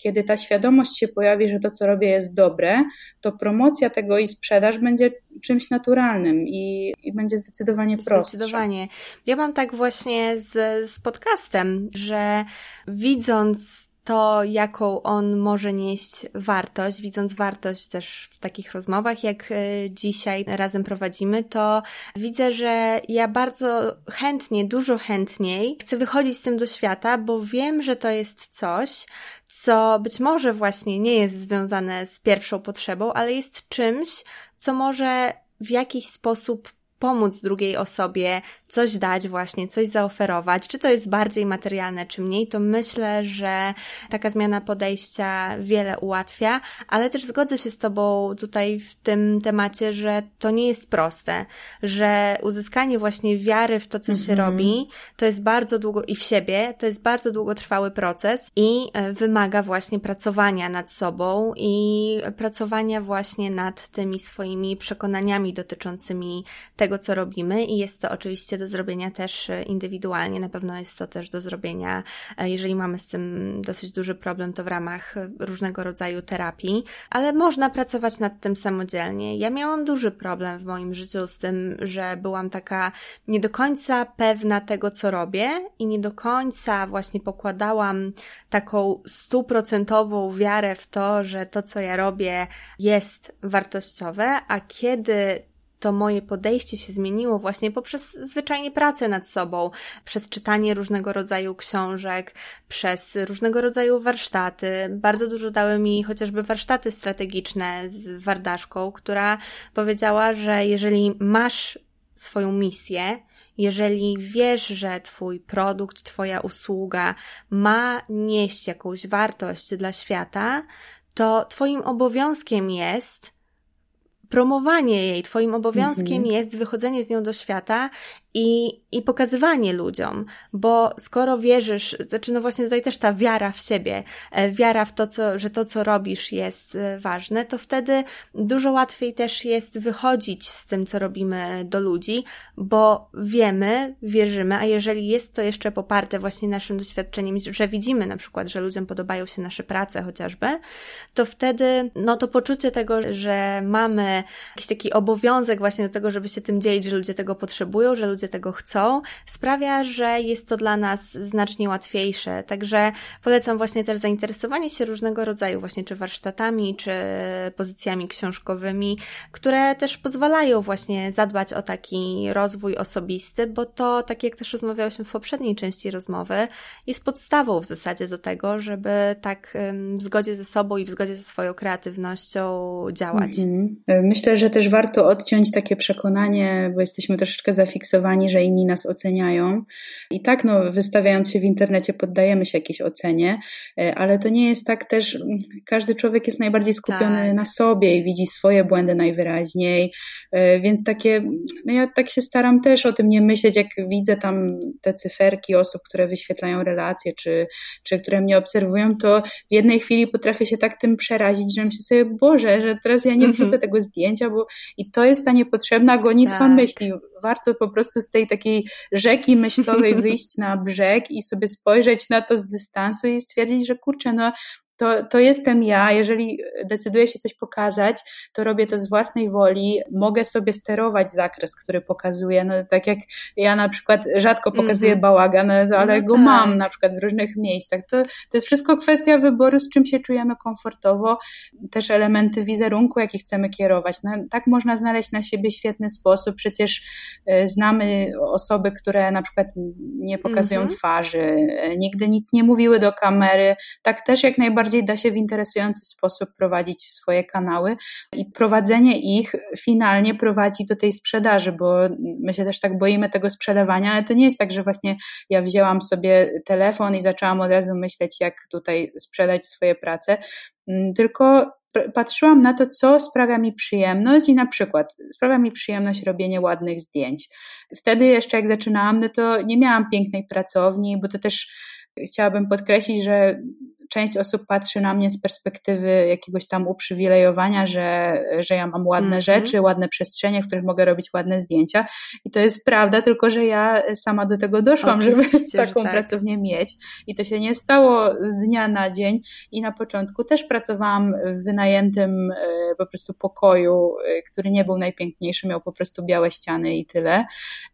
kiedy ta świadomość się pojawi, że to, co robię, jest dobre, to promocja tego i sprzedaż będzie czymś naturalnym i, i będzie zdecydowanie prostsze. Zdecydowanie. Ja mam tak właśnie z, z podcastem, że widząc to, jaką on może nieść wartość, widząc wartość też w takich rozmowach, jak e, dzisiaj razem prowadzimy, to widzę, że ja bardzo chętnie, dużo chętniej chcę wychodzić z tym do świata, bo wiem, że to jest coś, co być może właśnie nie jest związane z pierwszą potrzebą, ale jest czymś, co może w jakiś sposób pomóc drugiej osobie, coś dać właśnie, coś zaoferować, czy to jest bardziej materialne, czy mniej, to myślę, że taka zmiana podejścia wiele ułatwia, ale też zgodzę się z Tobą tutaj w tym temacie, że to nie jest proste, że uzyskanie właśnie wiary w to, co się mhm. robi, to jest bardzo długo i w siebie, to jest bardzo długotrwały proces i e, wymaga właśnie pracowania nad sobą i pracowania właśnie nad tymi swoimi przekonaniami dotyczącymi tego, tego, co robimy i jest to oczywiście do zrobienia też indywidualnie. Na pewno jest to też do zrobienia, e, jeżeli mamy z tym dosyć duży problem, to w ramach różnego rodzaju terapii, ale można pracować nad tym samodzielnie. Ja miałam duży problem w moim życiu z tym, że byłam taka nie do końca pewna tego, co robię i nie do końca właśnie pokładałam taką stuprocentową wiarę w to, że to, co ja robię, jest wartościowe, a kiedy to moje podejście się zmieniło właśnie poprzez zwyczajnie pracę nad sobą, przez czytanie różnego rodzaju książek, przez różnego rodzaju warsztaty. Bardzo dużo dały mi chociażby warsztaty strategiczne z Wardaszką, która powiedziała, że jeżeli masz swoją misję, jeżeli wiesz, że Twój produkt, Twoja usługa ma nieść jakąś wartość dla świata, to Twoim obowiązkiem jest promowanie jej, Twoim obowiązkiem -hmm. jest wychodzenie z nią do świata i, i pokazywanie ludziom, bo skoro wierzysz, znaczy no właśnie tutaj też ta wiara w siebie, e, wiara w to, co, że to, co robisz jest e, ważne, to wtedy dużo łatwiej też jest wychodzić z tym, co robimy do ludzi, bo wiemy, wierzymy, a jeżeli jest to jeszcze poparte właśnie naszym doświadczeniem, że widzimy na przykład, że ludziom podobają się nasze prace chociażby, to wtedy, no to poczucie tego, że mamy jakiś taki obowiązek właśnie do tego, żeby się tym dzielić, że ludzie tego potrzebują, że ludzie ludzie tego chcą, sprawia, że jest to dla nas znacznie łatwiejsze. Także polecam właśnie też zainteresowanie się różnego rodzaju właśnie czy warsztatami, czy pozycjami książkowymi, które też pozwalają właśnie zadbać o taki rozwój osobisty, bo to, tak jak też rozmawiałyśmy w poprzedniej części rozmowy, jest podstawą w zasadzie do tego, żeby tak w zgodzie ze sobą i w zgodzie ze swoją kreatywnością działać. Mhm. Myślę, że też warto odciąć takie przekonanie, bo jesteśmy troszeczkę zafiksowani że inni nas oceniają. I tak, no, wystawiając się w internecie, poddajemy się jakiejś ocenie, e, ale to nie jest tak też, każdy człowiek jest najbardziej skupiony tak. na sobie i widzi swoje błędy najwyraźniej, e, więc takie, no ja tak się staram też o tym nie myśleć, jak widzę tam te cyferki osób, które wyświetlają relacje, czy, czy które mnie obserwują, to w jednej chwili potrafię się tak tym przerazić, że myślę sobie, Boże, że teraz ja nie wrzucę mhm. tego zdjęcia, bo i to jest ta niepotrzebna gonitwa tak. myśli. Warto po prostu z tej takiej rzeki myślowej wyjść na brzeg i sobie spojrzeć na to z dystansu i stwierdzić, że kurczę, no to, to jestem ja. Jeżeli decyduję się coś pokazać, to robię to z własnej woli. Mogę sobie sterować zakres, który pokazuję. No, tak jak ja na przykład rzadko pokazuję mm -hmm. bałagan, ale no go tak. mam na przykład w różnych miejscach. To, to jest wszystko kwestia wyboru, z czym się czujemy komfortowo. Też elementy wizerunku, jaki chcemy kierować. No, tak można znaleźć na siebie świetny sposób. Przecież y, znamy osoby, które na przykład nie pokazują mm -hmm. twarzy, y, nigdy nic nie mówiły do kamery. Tak też jak najbardziej bardziej da się w interesujący sposób prowadzić swoje kanały i prowadzenie ich finalnie prowadzi do tej sprzedaży, bo my się też tak boimy tego sprzedawania, ale to nie jest tak, że właśnie ja wzięłam sobie telefon i zaczęłam od razu myśleć, jak tutaj sprzedać swoje prace, mm, tylko patrzyłam na to, co sprawia mi przyjemność i na przykład sprawia mi przyjemność robienie ładnych zdjęć. Wtedy jeszcze jak zaczynałam, no to nie miałam pięknej pracowni, bo to też chciałabym podkreślić, że część osób patrzy na mnie z perspektywy jakiegoś tam uprzywilejowania, że, że ja mam ładne mm -hmm. rzeczy, ładne przestrzenie, w których mogę robić ładne zdjęcia. I to jest prawda, tylko że ja sama do tego doszłam, Oczywiście, żeby taką tak. pracownię mieć. I to się nie stało z dnia na dzień. I na początku też pracowałam w wynajętym e, po prostu pokoju, e, który nie był najpiękniejszy, miał po prostu białe ściany i tyle.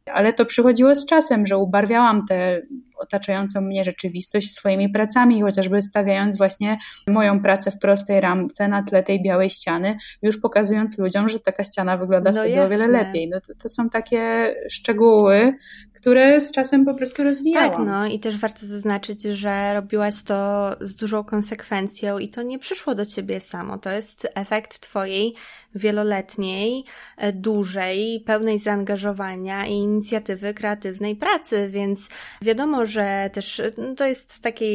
Ale to przychodziło z czasem, że ubarwiałam tę otaczającą mnie rzeczywistość swoimi pracami, chociażby stawiając właśnie moją pracę w prostej ramce na tle tej białej ściany, już pokazując ludziom, że taka ściana wygląda no wtedy o wiele lepiej. No to, to są takie szczegóły, które z czasem po prostu rozwijałam. Tak, no i też warto zaznaczyć, że robiłaś to z dużą konsekwencją i to nie przyszło do ciebie samo. To jest efekt twojej wieloletniej, e, dużej, pełnej zaangażowania i inicjatywy kreatywnej pracy, więc wiadomo, że też no, to jest takie,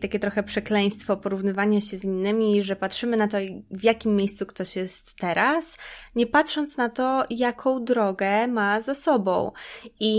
takie trochę przekleństwo porównywania się z innymi, że patrzymy na to, w jakim miejscu ktoś jest teraz, nie patrząc na to, jaką drogę ma za sobą. I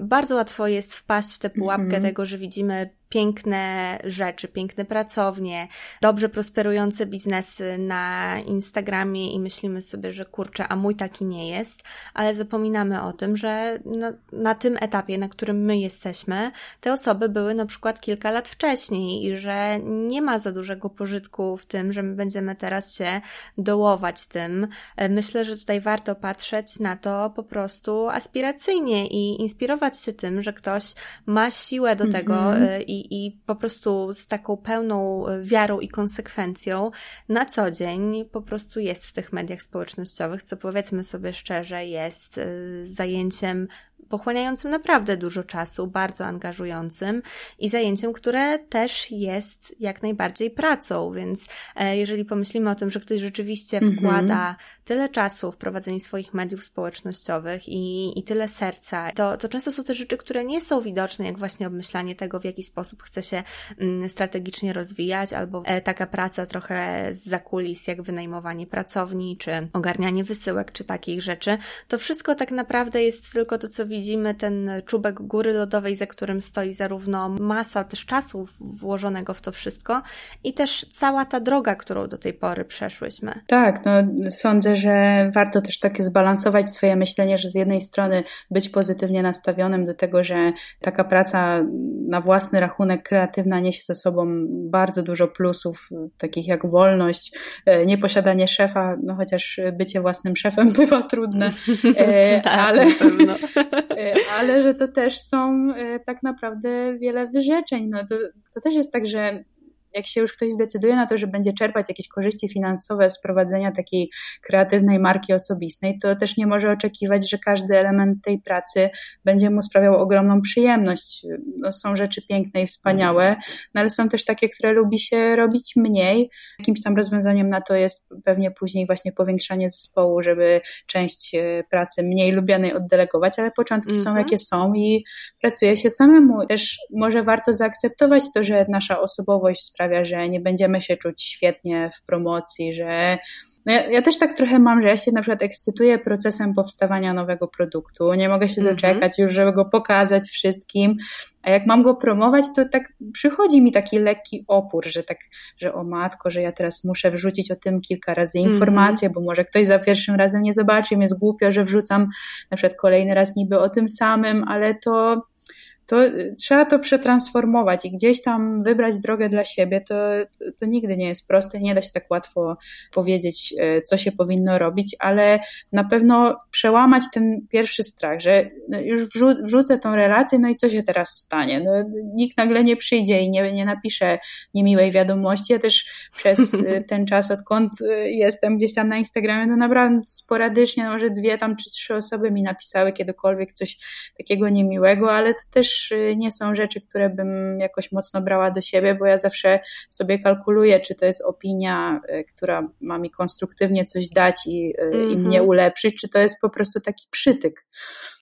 bardzo łatwo jest wpaść w tę pułapkę mm -hmm. tego, że widzimy piękne rzeczy, piękne pracownie, dobrze prosperujące biznesy na Instagramie i myślimy sobie, że kurczę, a mój taki nie jest, ale zapominamy o tym, że no, na tym etapie, na którym my jesteśmy, te osoby były na przykład kilka lat wcześniej i że nie ma za dużego pożytku w tym, że my będziemy teraz się dołować tym. Myślę, że tutaj warto patrzeć na to po prostu aspiracyjnie i inspirować się tym, że ktoś ma siłę do mm -hmm. tego y, i, po prostu z taką pełną wiarą i konsekwencją na co dzień po prostu jest w tych mediach społecznościowych, co powiedzmy sobie szczerze jest y, zajęciem pochłaniającym naprawdę dużo czasu, bardzo angażującym i zajęciem, które też jest jak najbardziej pracą, więc e, jeżeli pomyślimy o tym, że ktoś rzeczywiście mm -hmm. wkłada tyle czasu w prowadzenie swoich mediów społecznościowych i, i tyle serca, to, to często są te rzeczy, które nie są widoczne, jak właśnie obmyślanie tego, w jaki sposób chce się mm, strategicznie rozwijać, albo e, taka praca trochę z zakulis, jak wynajmowanie pracowni, czy ogarnianie wysyłek, czy takich rzeczy. To wszystko tak naprawdę jest tylko to, co widzimy, ten czubek góry lodowej, za którym stoi zarówno masa też czasu włożonego w to wszystko i też cała ta droga, którą do tej pory przeszłyśmy. Tak, no sądzę, że warto też tak zbalansować swoje myślenie, że z jednej strony być pozytywnie nastawionym do tego, że taka praca na własny rachunek kreatywna niesie ze sobą bardzo dużo plusów, takich jak wolność, e, nieposiadanie szefa, no chociaż bycie własnym szefem bywa trudne, e, tak, ale, ale że to też są tak naprawdę wiele wyrzeczeń. No to, to też jest tak, że jak się już ktoś zdecyduje na to, że będzie czerpać jakieś korzyści finansowe z prowadzenia takiej kreatywnej marki osobistej, to też nie może oczekiwać, że każdy element tej pracy będzie mu sprawiał ogromną przyjemność. No, są rzeczy piękne i wspaniałe, no, ale są też takie, które lubi się robić mniej. Jakimś tam rozwiązaniem na to jest pewnie później właśnie powiększanie zespołu, żeby część e, pracy mniej lubianej oddelegować, ale początki mm -hmm. są mhm. jakie są i pracuje się samemu. Też może warto zaakceptować to, że nasza osobowość sprawia, sprawia, że nie będziemy się czuć świetnie w promocji, że no ja, ja, też tak trochę mam, że ja się na przykład ekscytuję procesem powstawania nowego produktu. Nie mogę się -hmm. doczekać już, żeby go pokazać wszystkim. A jak mam go promować, to tak przychodzi mi taki lekki opór, że tak, że o matko, że ja teraz muszę wrzucić o tym kilka razy mhm. informacje, mm -hmm. bo może ktoś za pierwszym razem nie zobaczy, mi jest głupio, że wrzucam na przykład kolejny raz niby o tym samym, ale to to trzeba to przetransformować i gdzieś tam wybrać drogę dla siebie, to, to nigdy nie jest proste, nie da się tak łatwo powiedzieć, e, co się powinno robić, ale na pewno przełamać ten pierwszy strach, że no, już wrzu wrzucę tą relację, no i co się teraz stanie? No, nikt nagle nie przyjdzie i nie, nie napisze niemiłej wiadomości. Ja też przez e, ten czas, odkąd e, jestem gdzieś tam na Instagramie, no naprawdę sporadycznie, no może dwie tam czy trzy osoby mi napisały kiedykolwiek coś takiego niemiłego, ale to też Y, nie są rzeczy, które bym jakoś mocno brała do siebie, bo ja zawsze sobie kalkuluję, czy to jest opinia, y, która ma mi konstruktywnie coś dać i, mm -hmm. i mnie mhm. ulepszyć, czy to jest po prostu taki przytyk.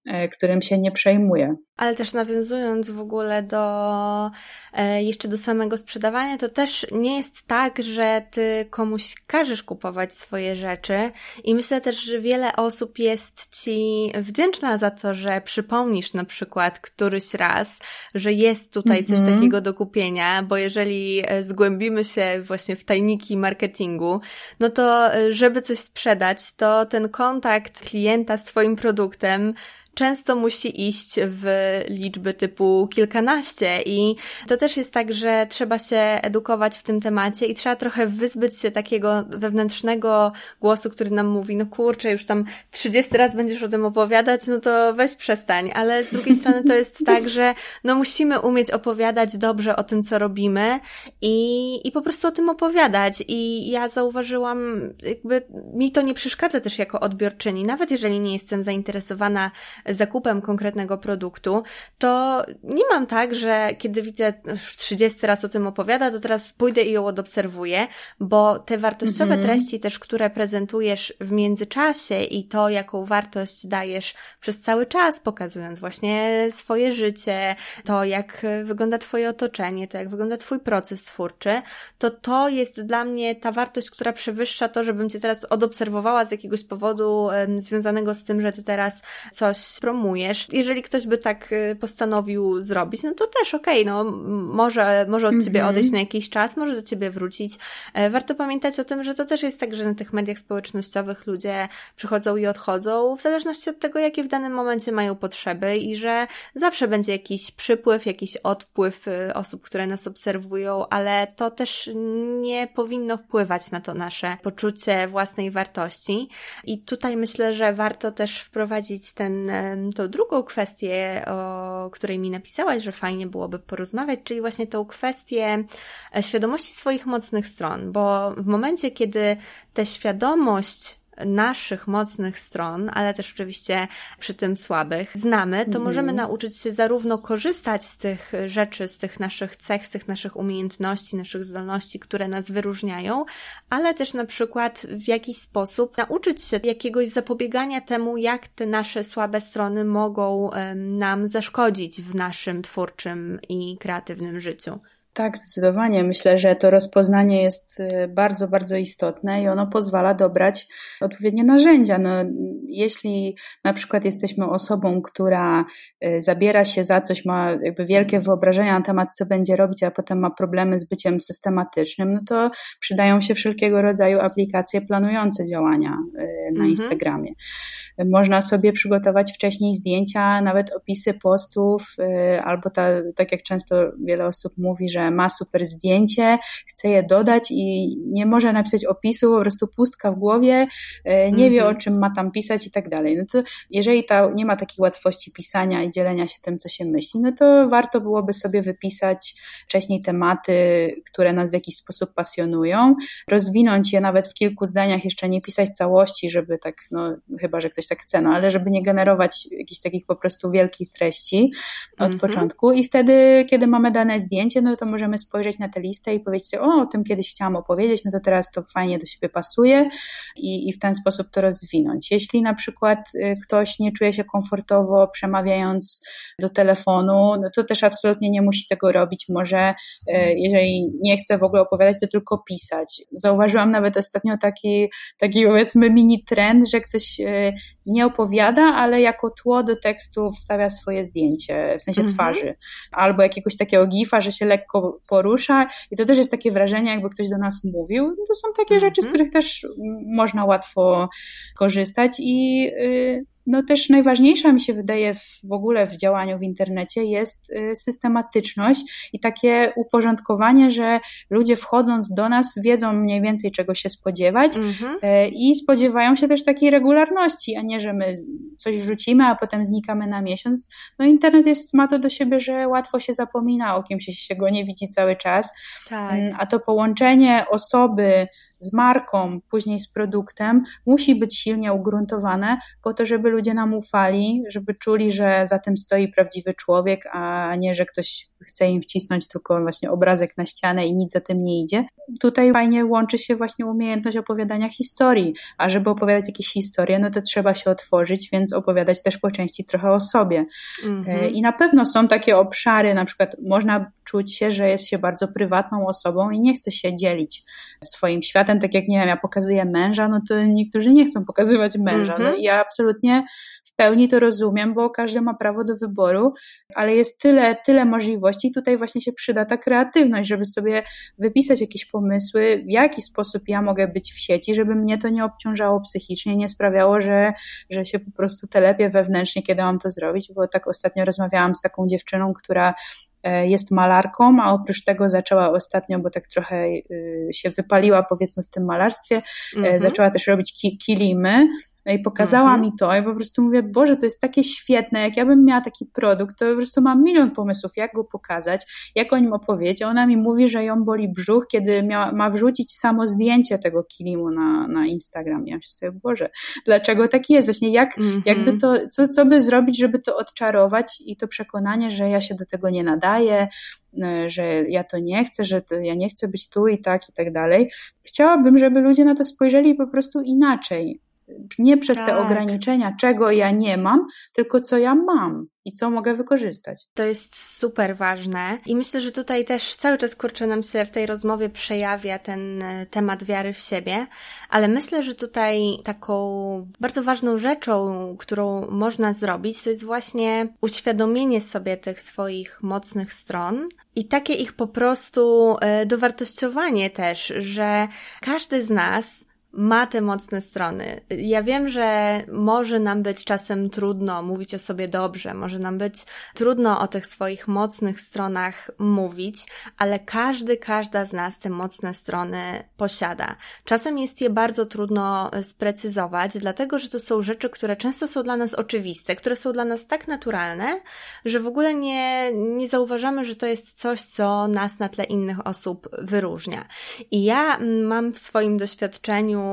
E, którym się nie przejmuje. Ale też nawiązując w ogóle do e, jeszcze do samego sprzedawania, to też nie jest tak, że ty komuś każesz kupować swoje rzeczy i myślę też, że wiele osób jest ci wdzięczna za to, że przypomnisz na przykład któryś raz, że jest tutaj coś mm -hmm. takiego do kupienia, bo jeżeli e, zgłębimy się właśnie w tajniki marketingu, no to żeby coś sprzedać, to ten kontakt klienta z twoim produktem często musi iść w liczby typu kilkanaście i to też jest tak, że trzeba się edukować w tym temacie i trzeba trochę wyzbyć się takiego wewnętrznego głosu, który nam mówi, no kurczę, już tam 30 raz będziesz o tym opowiadać, no to weź przestań, ale z drugiej strony to jest tak, że no musimy umieć opowiadać dobrze o tym, co robimy i, i po prostu o tym opowiadać. I ja zauważyłam, jakby mi to nie przeszkadza też jako odbiorczyni, nawet jeżeli nie jestem zainteresowana zakupem konkretnego produktu, to nie mam tak, że kiedy widzę 30 raz o tym opowiada, to teraz pójdę i ją odobserwuję, bo te wartościowe mhm. treści też, które prezentujesz w międzyczasie i to, jaką wartość dajesz przez cały czas, pokazując właśnie swoje życie, to jak wygląda Twoje otoczenie, to jak wygląda Twój proces twórczy, to to jest dla mnie ta wartość, która przewyższa to, żebym Cię teraz odobserwowała z jakiegoś powodu związanego z tym, że Ty teraz coś promujesz. Jeżeli ktoś by tak y, postanowił zrobić, no to też okej, okay, no może, może od ciebie mhm. odejść na jakiś czas, może do ciebie wrócić. E, warto pamiętać o tym, że to też jest tak, że na tych mediach społecznościowych ludzie przychodzą i odchodzą w zależności od tego, jakie w danym momencie mają potrzeby i że zawsze będzie jakiś przypływ, jakiś odpływ y, osób, które nas obserwują, ale to też nie powinno wpływać na to nasze poczucie własnej wartości. I tutaj myślę, że warto też wprowadzić ten, tą drugą kwestię, o której mi napisałaś, że fajnie byłoby porozmawiać, czyli właśnie tą kwestię e, świadomości swoich mocnych stron, bo w momencie, kiedy tę świadomość naszych mocnych stron, ale też oczywiście przy tym słabych, znamy, to mm. możemy nauczyć się zarówno korzystać z tych rzeczy, z tych naszych cech, z tych naszych umiejętności, naszych zdolności, które nas wyróżniają, ale też na przykład w jakiś sposób nauczyć się jakiegoś zapobiegania temu, jak te nasze słabe strony mogą nam zaszkodzić w naszym twórczym i kreatywnym życiu. Tak, zdecydowanie. Myślę, że to rozpoznanie jest y, bardzo, bardzo istotne i ono pozwala dobrać odpowiednie narzędzia. No, jeśli na przykład jesteśmy osobą, która y, zabiera się za coś, ma jakby wielkie wyobrażenia na temat, co będzie robić, a potem ma problemy z byciem systematycznym, no to przydają się wszelkiego rodzaju aplikacje planujące działania y, na mhm. Instagramie. Można sobie przygotować wcześniej zdjęcia, nawet opisy postów, y, albo ta, tak jak często wiele osób mówi, że ma super zdjęcie, chce je dodać i nie może napisać opisu, po prostu pustka w głowie, y, nie mhm. wie o czym ma tam pisać i tak dalej. No to jeżeli ta, nie ma takiej łatwości pisania i dzielenia się tym, co się myśli, no to warto byłoby sobie wypisać wcześniej tematy, które nas w jakiś sposób pasjonują, rozwinąć je nawet w kilku zdaniach, jeszcze nie pisać całości, żeby tak, no chyba, że ktoś tak chce, no ale żeby nie generować jakichś takich po prostu wielkich treści od mm -hmm. początku i wtedy, kiedy mamy dane zdjęcie, no to możemy spojrzeć na tę listę i powiedzieć sobie, o, o tym kiedyś chciałam opowiedzieć, no to teraz to fajnie do siebie pasuje i, i w ten sposób to rozwinąć. Jeśli na przykład y, ktoś nie czuje się komfortowo przemawiając do telefonu, no to też absolutnie nie musi tego robić. Może y, jeżeli nie chce w ogóle opowiadać, to tylko pisać. Zauważyłam nawet ostatnio taki, taki powiedzmy mini trend, że ktoś y, nie opowiada, ale jako tło do tekstu wstawia swoje zdjęcie, w sensie mhm. twarzy, albo jakiegoś takiego gifa, że się lekko porusza i to też jest takie wrażenie, jakby ktoś do nas mówił. To są takie rzeczy, z mhm. których też można łatwo korzystać i yy, no też najważniejsza mi się wydaje w, w ogóle w działaniu w internecie jest y, systematyczność i takie uporządkowanie, że ludzie wchodząc do nas wiedzą mniej więcej czego się spodziewać mhm. Y, i spodziewają się też takiej regularności, a nie, że my coś wrzucimy, a potem znikamy na miesiąc. No internet jest, ma to do siebie, że łatwo się zapomina o kimś, się go nie widzi cały czas, tak. Mm, a to połączenie osoby z marką, później z produktem, musi być silnie ugruntowane po to, żeby ludzie nam ufali, żeby czuli, że za tym stoi prawdziwy człowiek, a nie, że ktoś chce im wcisnąć tylko właśnie obrazek na ścianę i nic za tym nie idzie. Tutaj fajnie łączy się właśnie umiejętność opowiadania historii, a żeby opowiadać jakieś historie, no to trzeba się otworzyć, więc opowiadać też po części trochę o sobie. Mhm. I na pewno są takie obszary, na przykład można czuć się, że jest się bardzo prywatną osobą i nie chce się dzielić swoim światem, tak jak nie wiem, ja pokazuję męża, no to niektórzy nie chcą pokazywać męża. No mhm. i ja absolutnie w pełni to rozumiem, bo każdy ma prawo do wyboru, ale jest tyle, tyle możliwości. Tutaj właśnie się przyda ta kreatywność, żeby sobie wypisać jakieś pomysły, w jaki sposób ja mogę być w sieci, żeby mnie to nie obciążało psychicznie, nie sprawiało, że, że się po prostu telepię wewnętrznie, kiedy mam to zrobić, bo tak ostatnio rozmawiałam z taką dziewczyną, która jest malarką, a oprócz tego zaczęła ostatnio, bo tak trochę y, się wypaliła powiedzmy w tym malarstwie, mm -hmm. zaczęła też robić kilimy no i pokazała mhm. mi to i po prostu mówię, Boże, to jest takie świetne, jak ja bym miała taki produkt, to po prostu mam milion pomysłów, jak go pokazać, jak o nim opowiedzieć. Ona mi mówi, że ją boli brzuch, kiedy miała, ma wrzucić samo zdjęcie tego kilimu na, na Instagram. Ja myślę sobie, Boże, dlaczego tak jest? Właśnie jak, mhm. jakby to, co, co by zrobić, żeby to odczarować i to przekonanie, że ja się do tego nie nadaję, e, że ja to nie chcę, że to, ja nie chcę być tu i tak i tak dalej. Chciałabym, żeby ludzie na to spojrzeli po prostu inaczej Nie przez tak. te ograniczenia, czego ja nie mam, tylko co ja mam i co mogę wykorzystać. To jest super ważne i myślę, że tutaj też cały czas kurczę nam się w tej rozmowie przejawia ten e, temat wiary w siebie, ale myślę, że tutaj taką bardzo ważną rzeczą, którą można zrobić, to jest właśnie uświadomienie sobie tych swoich mocnych stron i takie ich po prostu e, dowartościowanie też, że każdy z nas ma te mocne strony. Ja wiem, że może nam być czasem trudno mówić o sobie dobrze, może nam być trudno o tych swoich mocnych stronach mówić, ale każdy, każda z nas te mocne strony posiada. Czasem jest je bardzo trudno sprecyzować, dlatego że to są rzeczy, które często są dla nas oczywiste, które są dla nas tak naturalne, że w ogóle nie, nie zauważamy, że to jest coś, co nas na tle innych osób wyróżnia. I ja mam w swoim doświadczeniu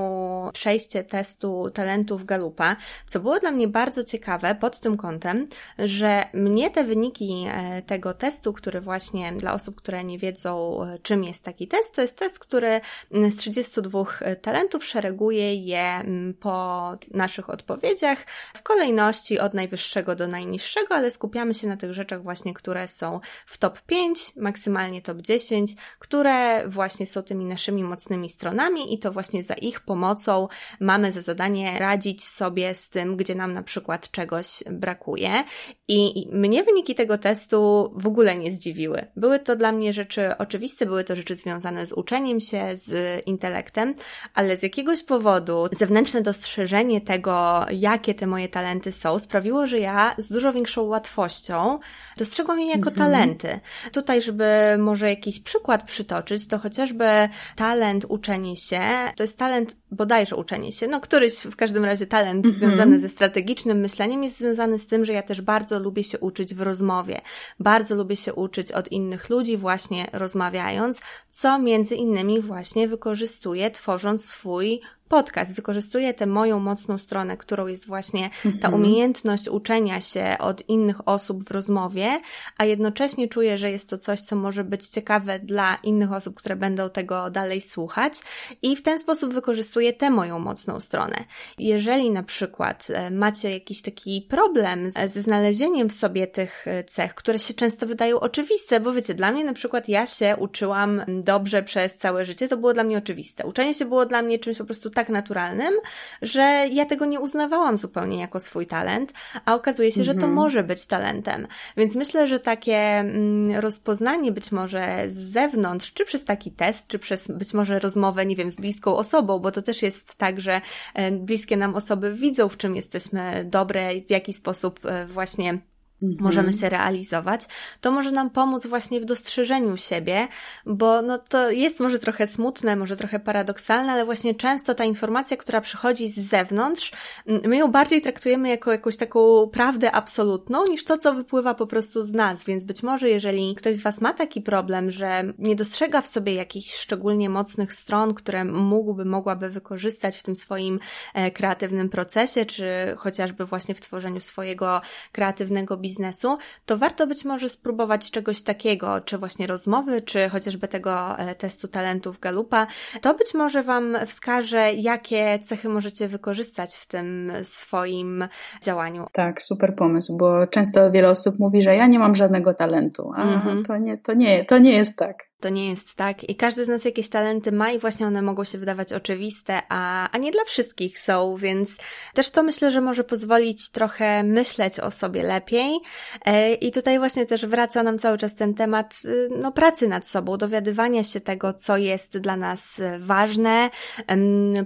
przejście testu talentów Galupa, co było dla mnie bardzo ciekawe pod tym kątem, że mnie te wyniki e, tego testu, który właśnie dla osób, które nie wiedzą, e, czym jest taki test, to jest test, który z 32 e, talentów szereguje je po naszych odpowiedziach w kolejności od najwyższego do najniższego, ale skupiamy się na tych rzeczach właśnie, które są w top 5, maksymalnie top 10, które właśnie są tymi naszymi mocnymi stronami i to właśnie za ich pomocą mamy za zadanie radzić sobie z tym, gdzie nam na przykład czegoś brakuje. I mnie wyniki tego testu w ogóle nie zdziwiły. Były to dla mnie rzeczy oczywiste, były to rzeczy związane z uczeniem się, z intelektem, ale z jakiegoś powodu zewnętrzne dostrzeżenie tego, jakie te moje talenty są, sprawiło, że ja z dużo większą łatwością dostrzegłam je jako mhm. talenty. Tutaj, żeby może jakiś przykład przytoczyć, to chociażby talent uczenie się, to jest talent bodajże uczenie się, no któryś w każdym razie talent mm -hmm. związany ze strategicznym myśleniem jest związany z tym, że ja też bardzo lubię się uczyć w rozmowie. Bardzo lubię się uczyć od innych ludzi właśnie rozmawiając, co między innymi właśnie wykorzystuję tworząc swój podcast wykorzystuje tę moją mocną stronę, którą jest właśnie ta mhm. umiejętność uczenia się od innych osób w rozmowie, a jednocześnie czuję, że jest to coś, co może być ciekawe dla innych osób, które będą tego dalej słuchać i w ten sposób wykorzystuję tę moją mocną stronę. Jeżeli na przykład e, macie jakiś taki problem ze znalezieniem w sobie tych e, cech, które się często wydają oczywiste, bo wiecie, dla mnie na przykład ja się uczyłam dobrze przez całe życie, to było dla mnie oczywiste. Uczenie się było dla mnie czymś po prostu tak tak naturalnym, że ja tego nie uznawałam zupełnie jako swój talent, a okazuje się, że to mhm. może być talentem. Więc myślę, że takie mm, rozpoznanie być może z zewnątrz, czy przez taki test, czy przez być może rozmowę, nie wiem, z bliską osobą, bo to też jest tak, że e, bliskie nam osoby widzą, w czym jesteśmy dobre i w jaki sposób e, właśnie Mhm. możemy się realizować, to może nam pomóc właśnie w dostrzeżeniu siebie, bo no to jest może trochę smutne, może trochę paradoksalne, ale właśnie często ta informacja, która przychodzi z zewnątrz, my ją bardziej traktujemy jako jakąś taką prawdę absolutną, niż to, co wypływa po prostu z nas, więc być może jeżeli ktoś z Was ma taki problem, że nie dostrzega w sobie jakichś szczególnie mocnych stron, które mógłby, mogłaby wykorzystać w tym swoim e, kreatywnym procesie, czy chociażby właśnie w tworzeniu swojego kreatywnego biznesu, biznesu, to warto być może spróbować czegoś takiego, czy właśnie rozmowy, czy chociażby tego e, testu talentów Galupa. To być może Wam wskaże, jakie cechy możecie wykorzystać w tym swoim działaniu. Tak, super pomysł, bo często wiele osób mówi, że ja nie mam żadnego talentu, a mm -hmm. to, nie, to, nie, to nie jest tak. To nie jest tak. I każdy z nas jakieś talenty ma i właśnie one mogą się wydawać oczywiste, a, a nie dla wszystkich są, więc też to myślę, że może pozwolić trochę myśleć o sobie lepiej. E, I tutaj właśnie też wraca nam cały czas ten temat y, no, pracy nad sobą, dowiadywania się tego, co jest dla nas ważne,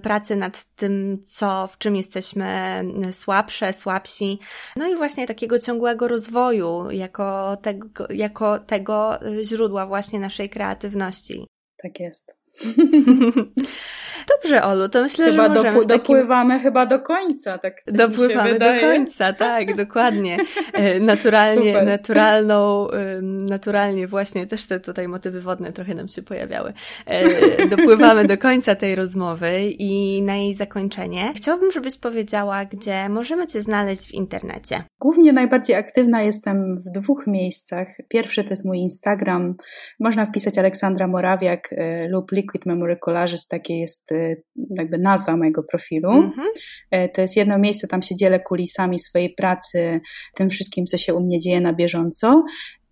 pracy nad tym, co, w czym jesteśmy słabsze, słabsi. No i właśnie takiego ciągłego rozwoju jako tego, jako tego źródła właśnie naszej kreacji kreatywności. Tak jest. Dobrze, Olu, to myślę, chyba że możemy takim... dopływamy chyba do końca, tak Dopływamy do końca, tak, dokładnie. E, naturalnie, naturalną, naturalnie właśnie, też te tutaj motywy wodne trochę nam się pojawiały. E, dopływamy do końca tej rozmowy i na jej zakończenie chciałabym, żebyś powiedziała, gdzie możemy Cię znaleźć w internecie. Głównie najbardziej aktywna jestem w dwóch miejscach. Pierwszy to jest mój Instagram. Można wpisać Aleksandra Morawiak e, lub Liquid Memory Collages, takie jest y, jakby nazwa mojego profilu. Mhm. E, to jest jedno miejsce, tam się dzielę kulisami swojej pracy, tym wszystkim, co się u mnie dzieje na bieżąco.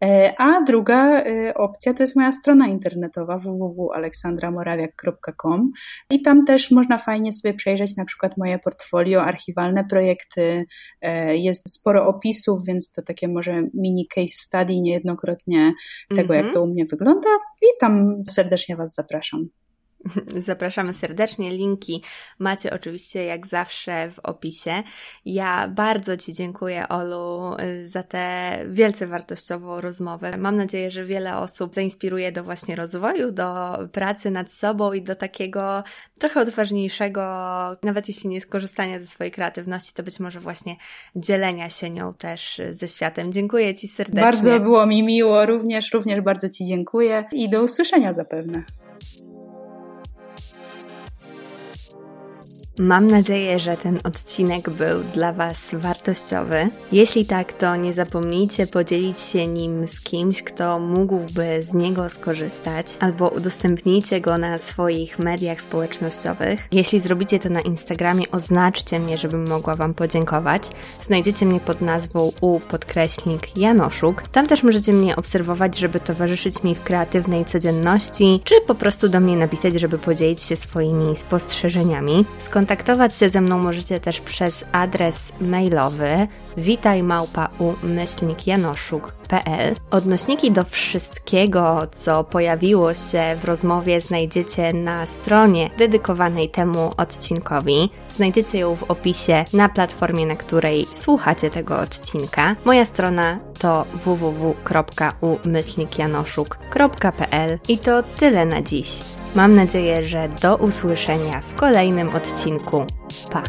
E, a druga e, opcja to jest moja strona internetowa www.aleksandramorawiak.com i tam też można fajnie sobie przejrzeć na przykład moje portfolio, archiwalne projekty. E, jest sporo opisów, więc to takie może mini case study niejednokrotnie tego, jak mhm. to u mnie wygląda i tam serdecznie Was zapraszam. Zapraszamy serdecznie. Linki macie oczywiście jak zawsze w opisie. Ja bardzo Ci dziękuję, Olu, za tę wielce wartościową rozmowę. Mam nadzieję, że wiele osób zainspiruje do właśnie rozwoju, do pracy nad sobą i do takiego trochę odważniejszego, nawet jeśli nie skorzystania ze swojej kreatywności, to być może właśnie dzielenia się nią też ze światem. Dziękuję Ci serdecznie. Bardzo było mi miło, również, również bardzo Ci dziękuję i do usłyszenia zapewne. Mam nadzieję, że ten odcinek był dla Was wartościowy. Jeśli tak, to nie zapomnijcie podzielić się nim z kimś, kto mógłby z niego skorzystać, albo udostępnijcie go na swoich mediach społecznościowych. Jeśli zrobicie to na Instagramie, oznaczcie mnie, żebym mogła Wam podziękować. Znajdziecie mnie pod nazwą u podkreśnik Janoszuk. Tam też możecie mnie obserwować, żeby towarzyszyć mi w kreatywnej codzienności, czy po prostu do mnie napisać, żeby podzielić się swoimi spostrzeżeniami. Skąd Skontaktować się ze mną możecie też przez adres mailowy Odnośniki do wszystkiego, co pojawiło się w rozmowie znajdziecie na stronie dedykowanej temu odcinkowi. Znajdziecie ją w opisie na platformie, na której słuchacie tego odcinka. Moja strona to www.u-janoszuk.pl I to tyle na dziś. Mam nadzieję, że do usłyszenia w kolejnym odcinku. Pa!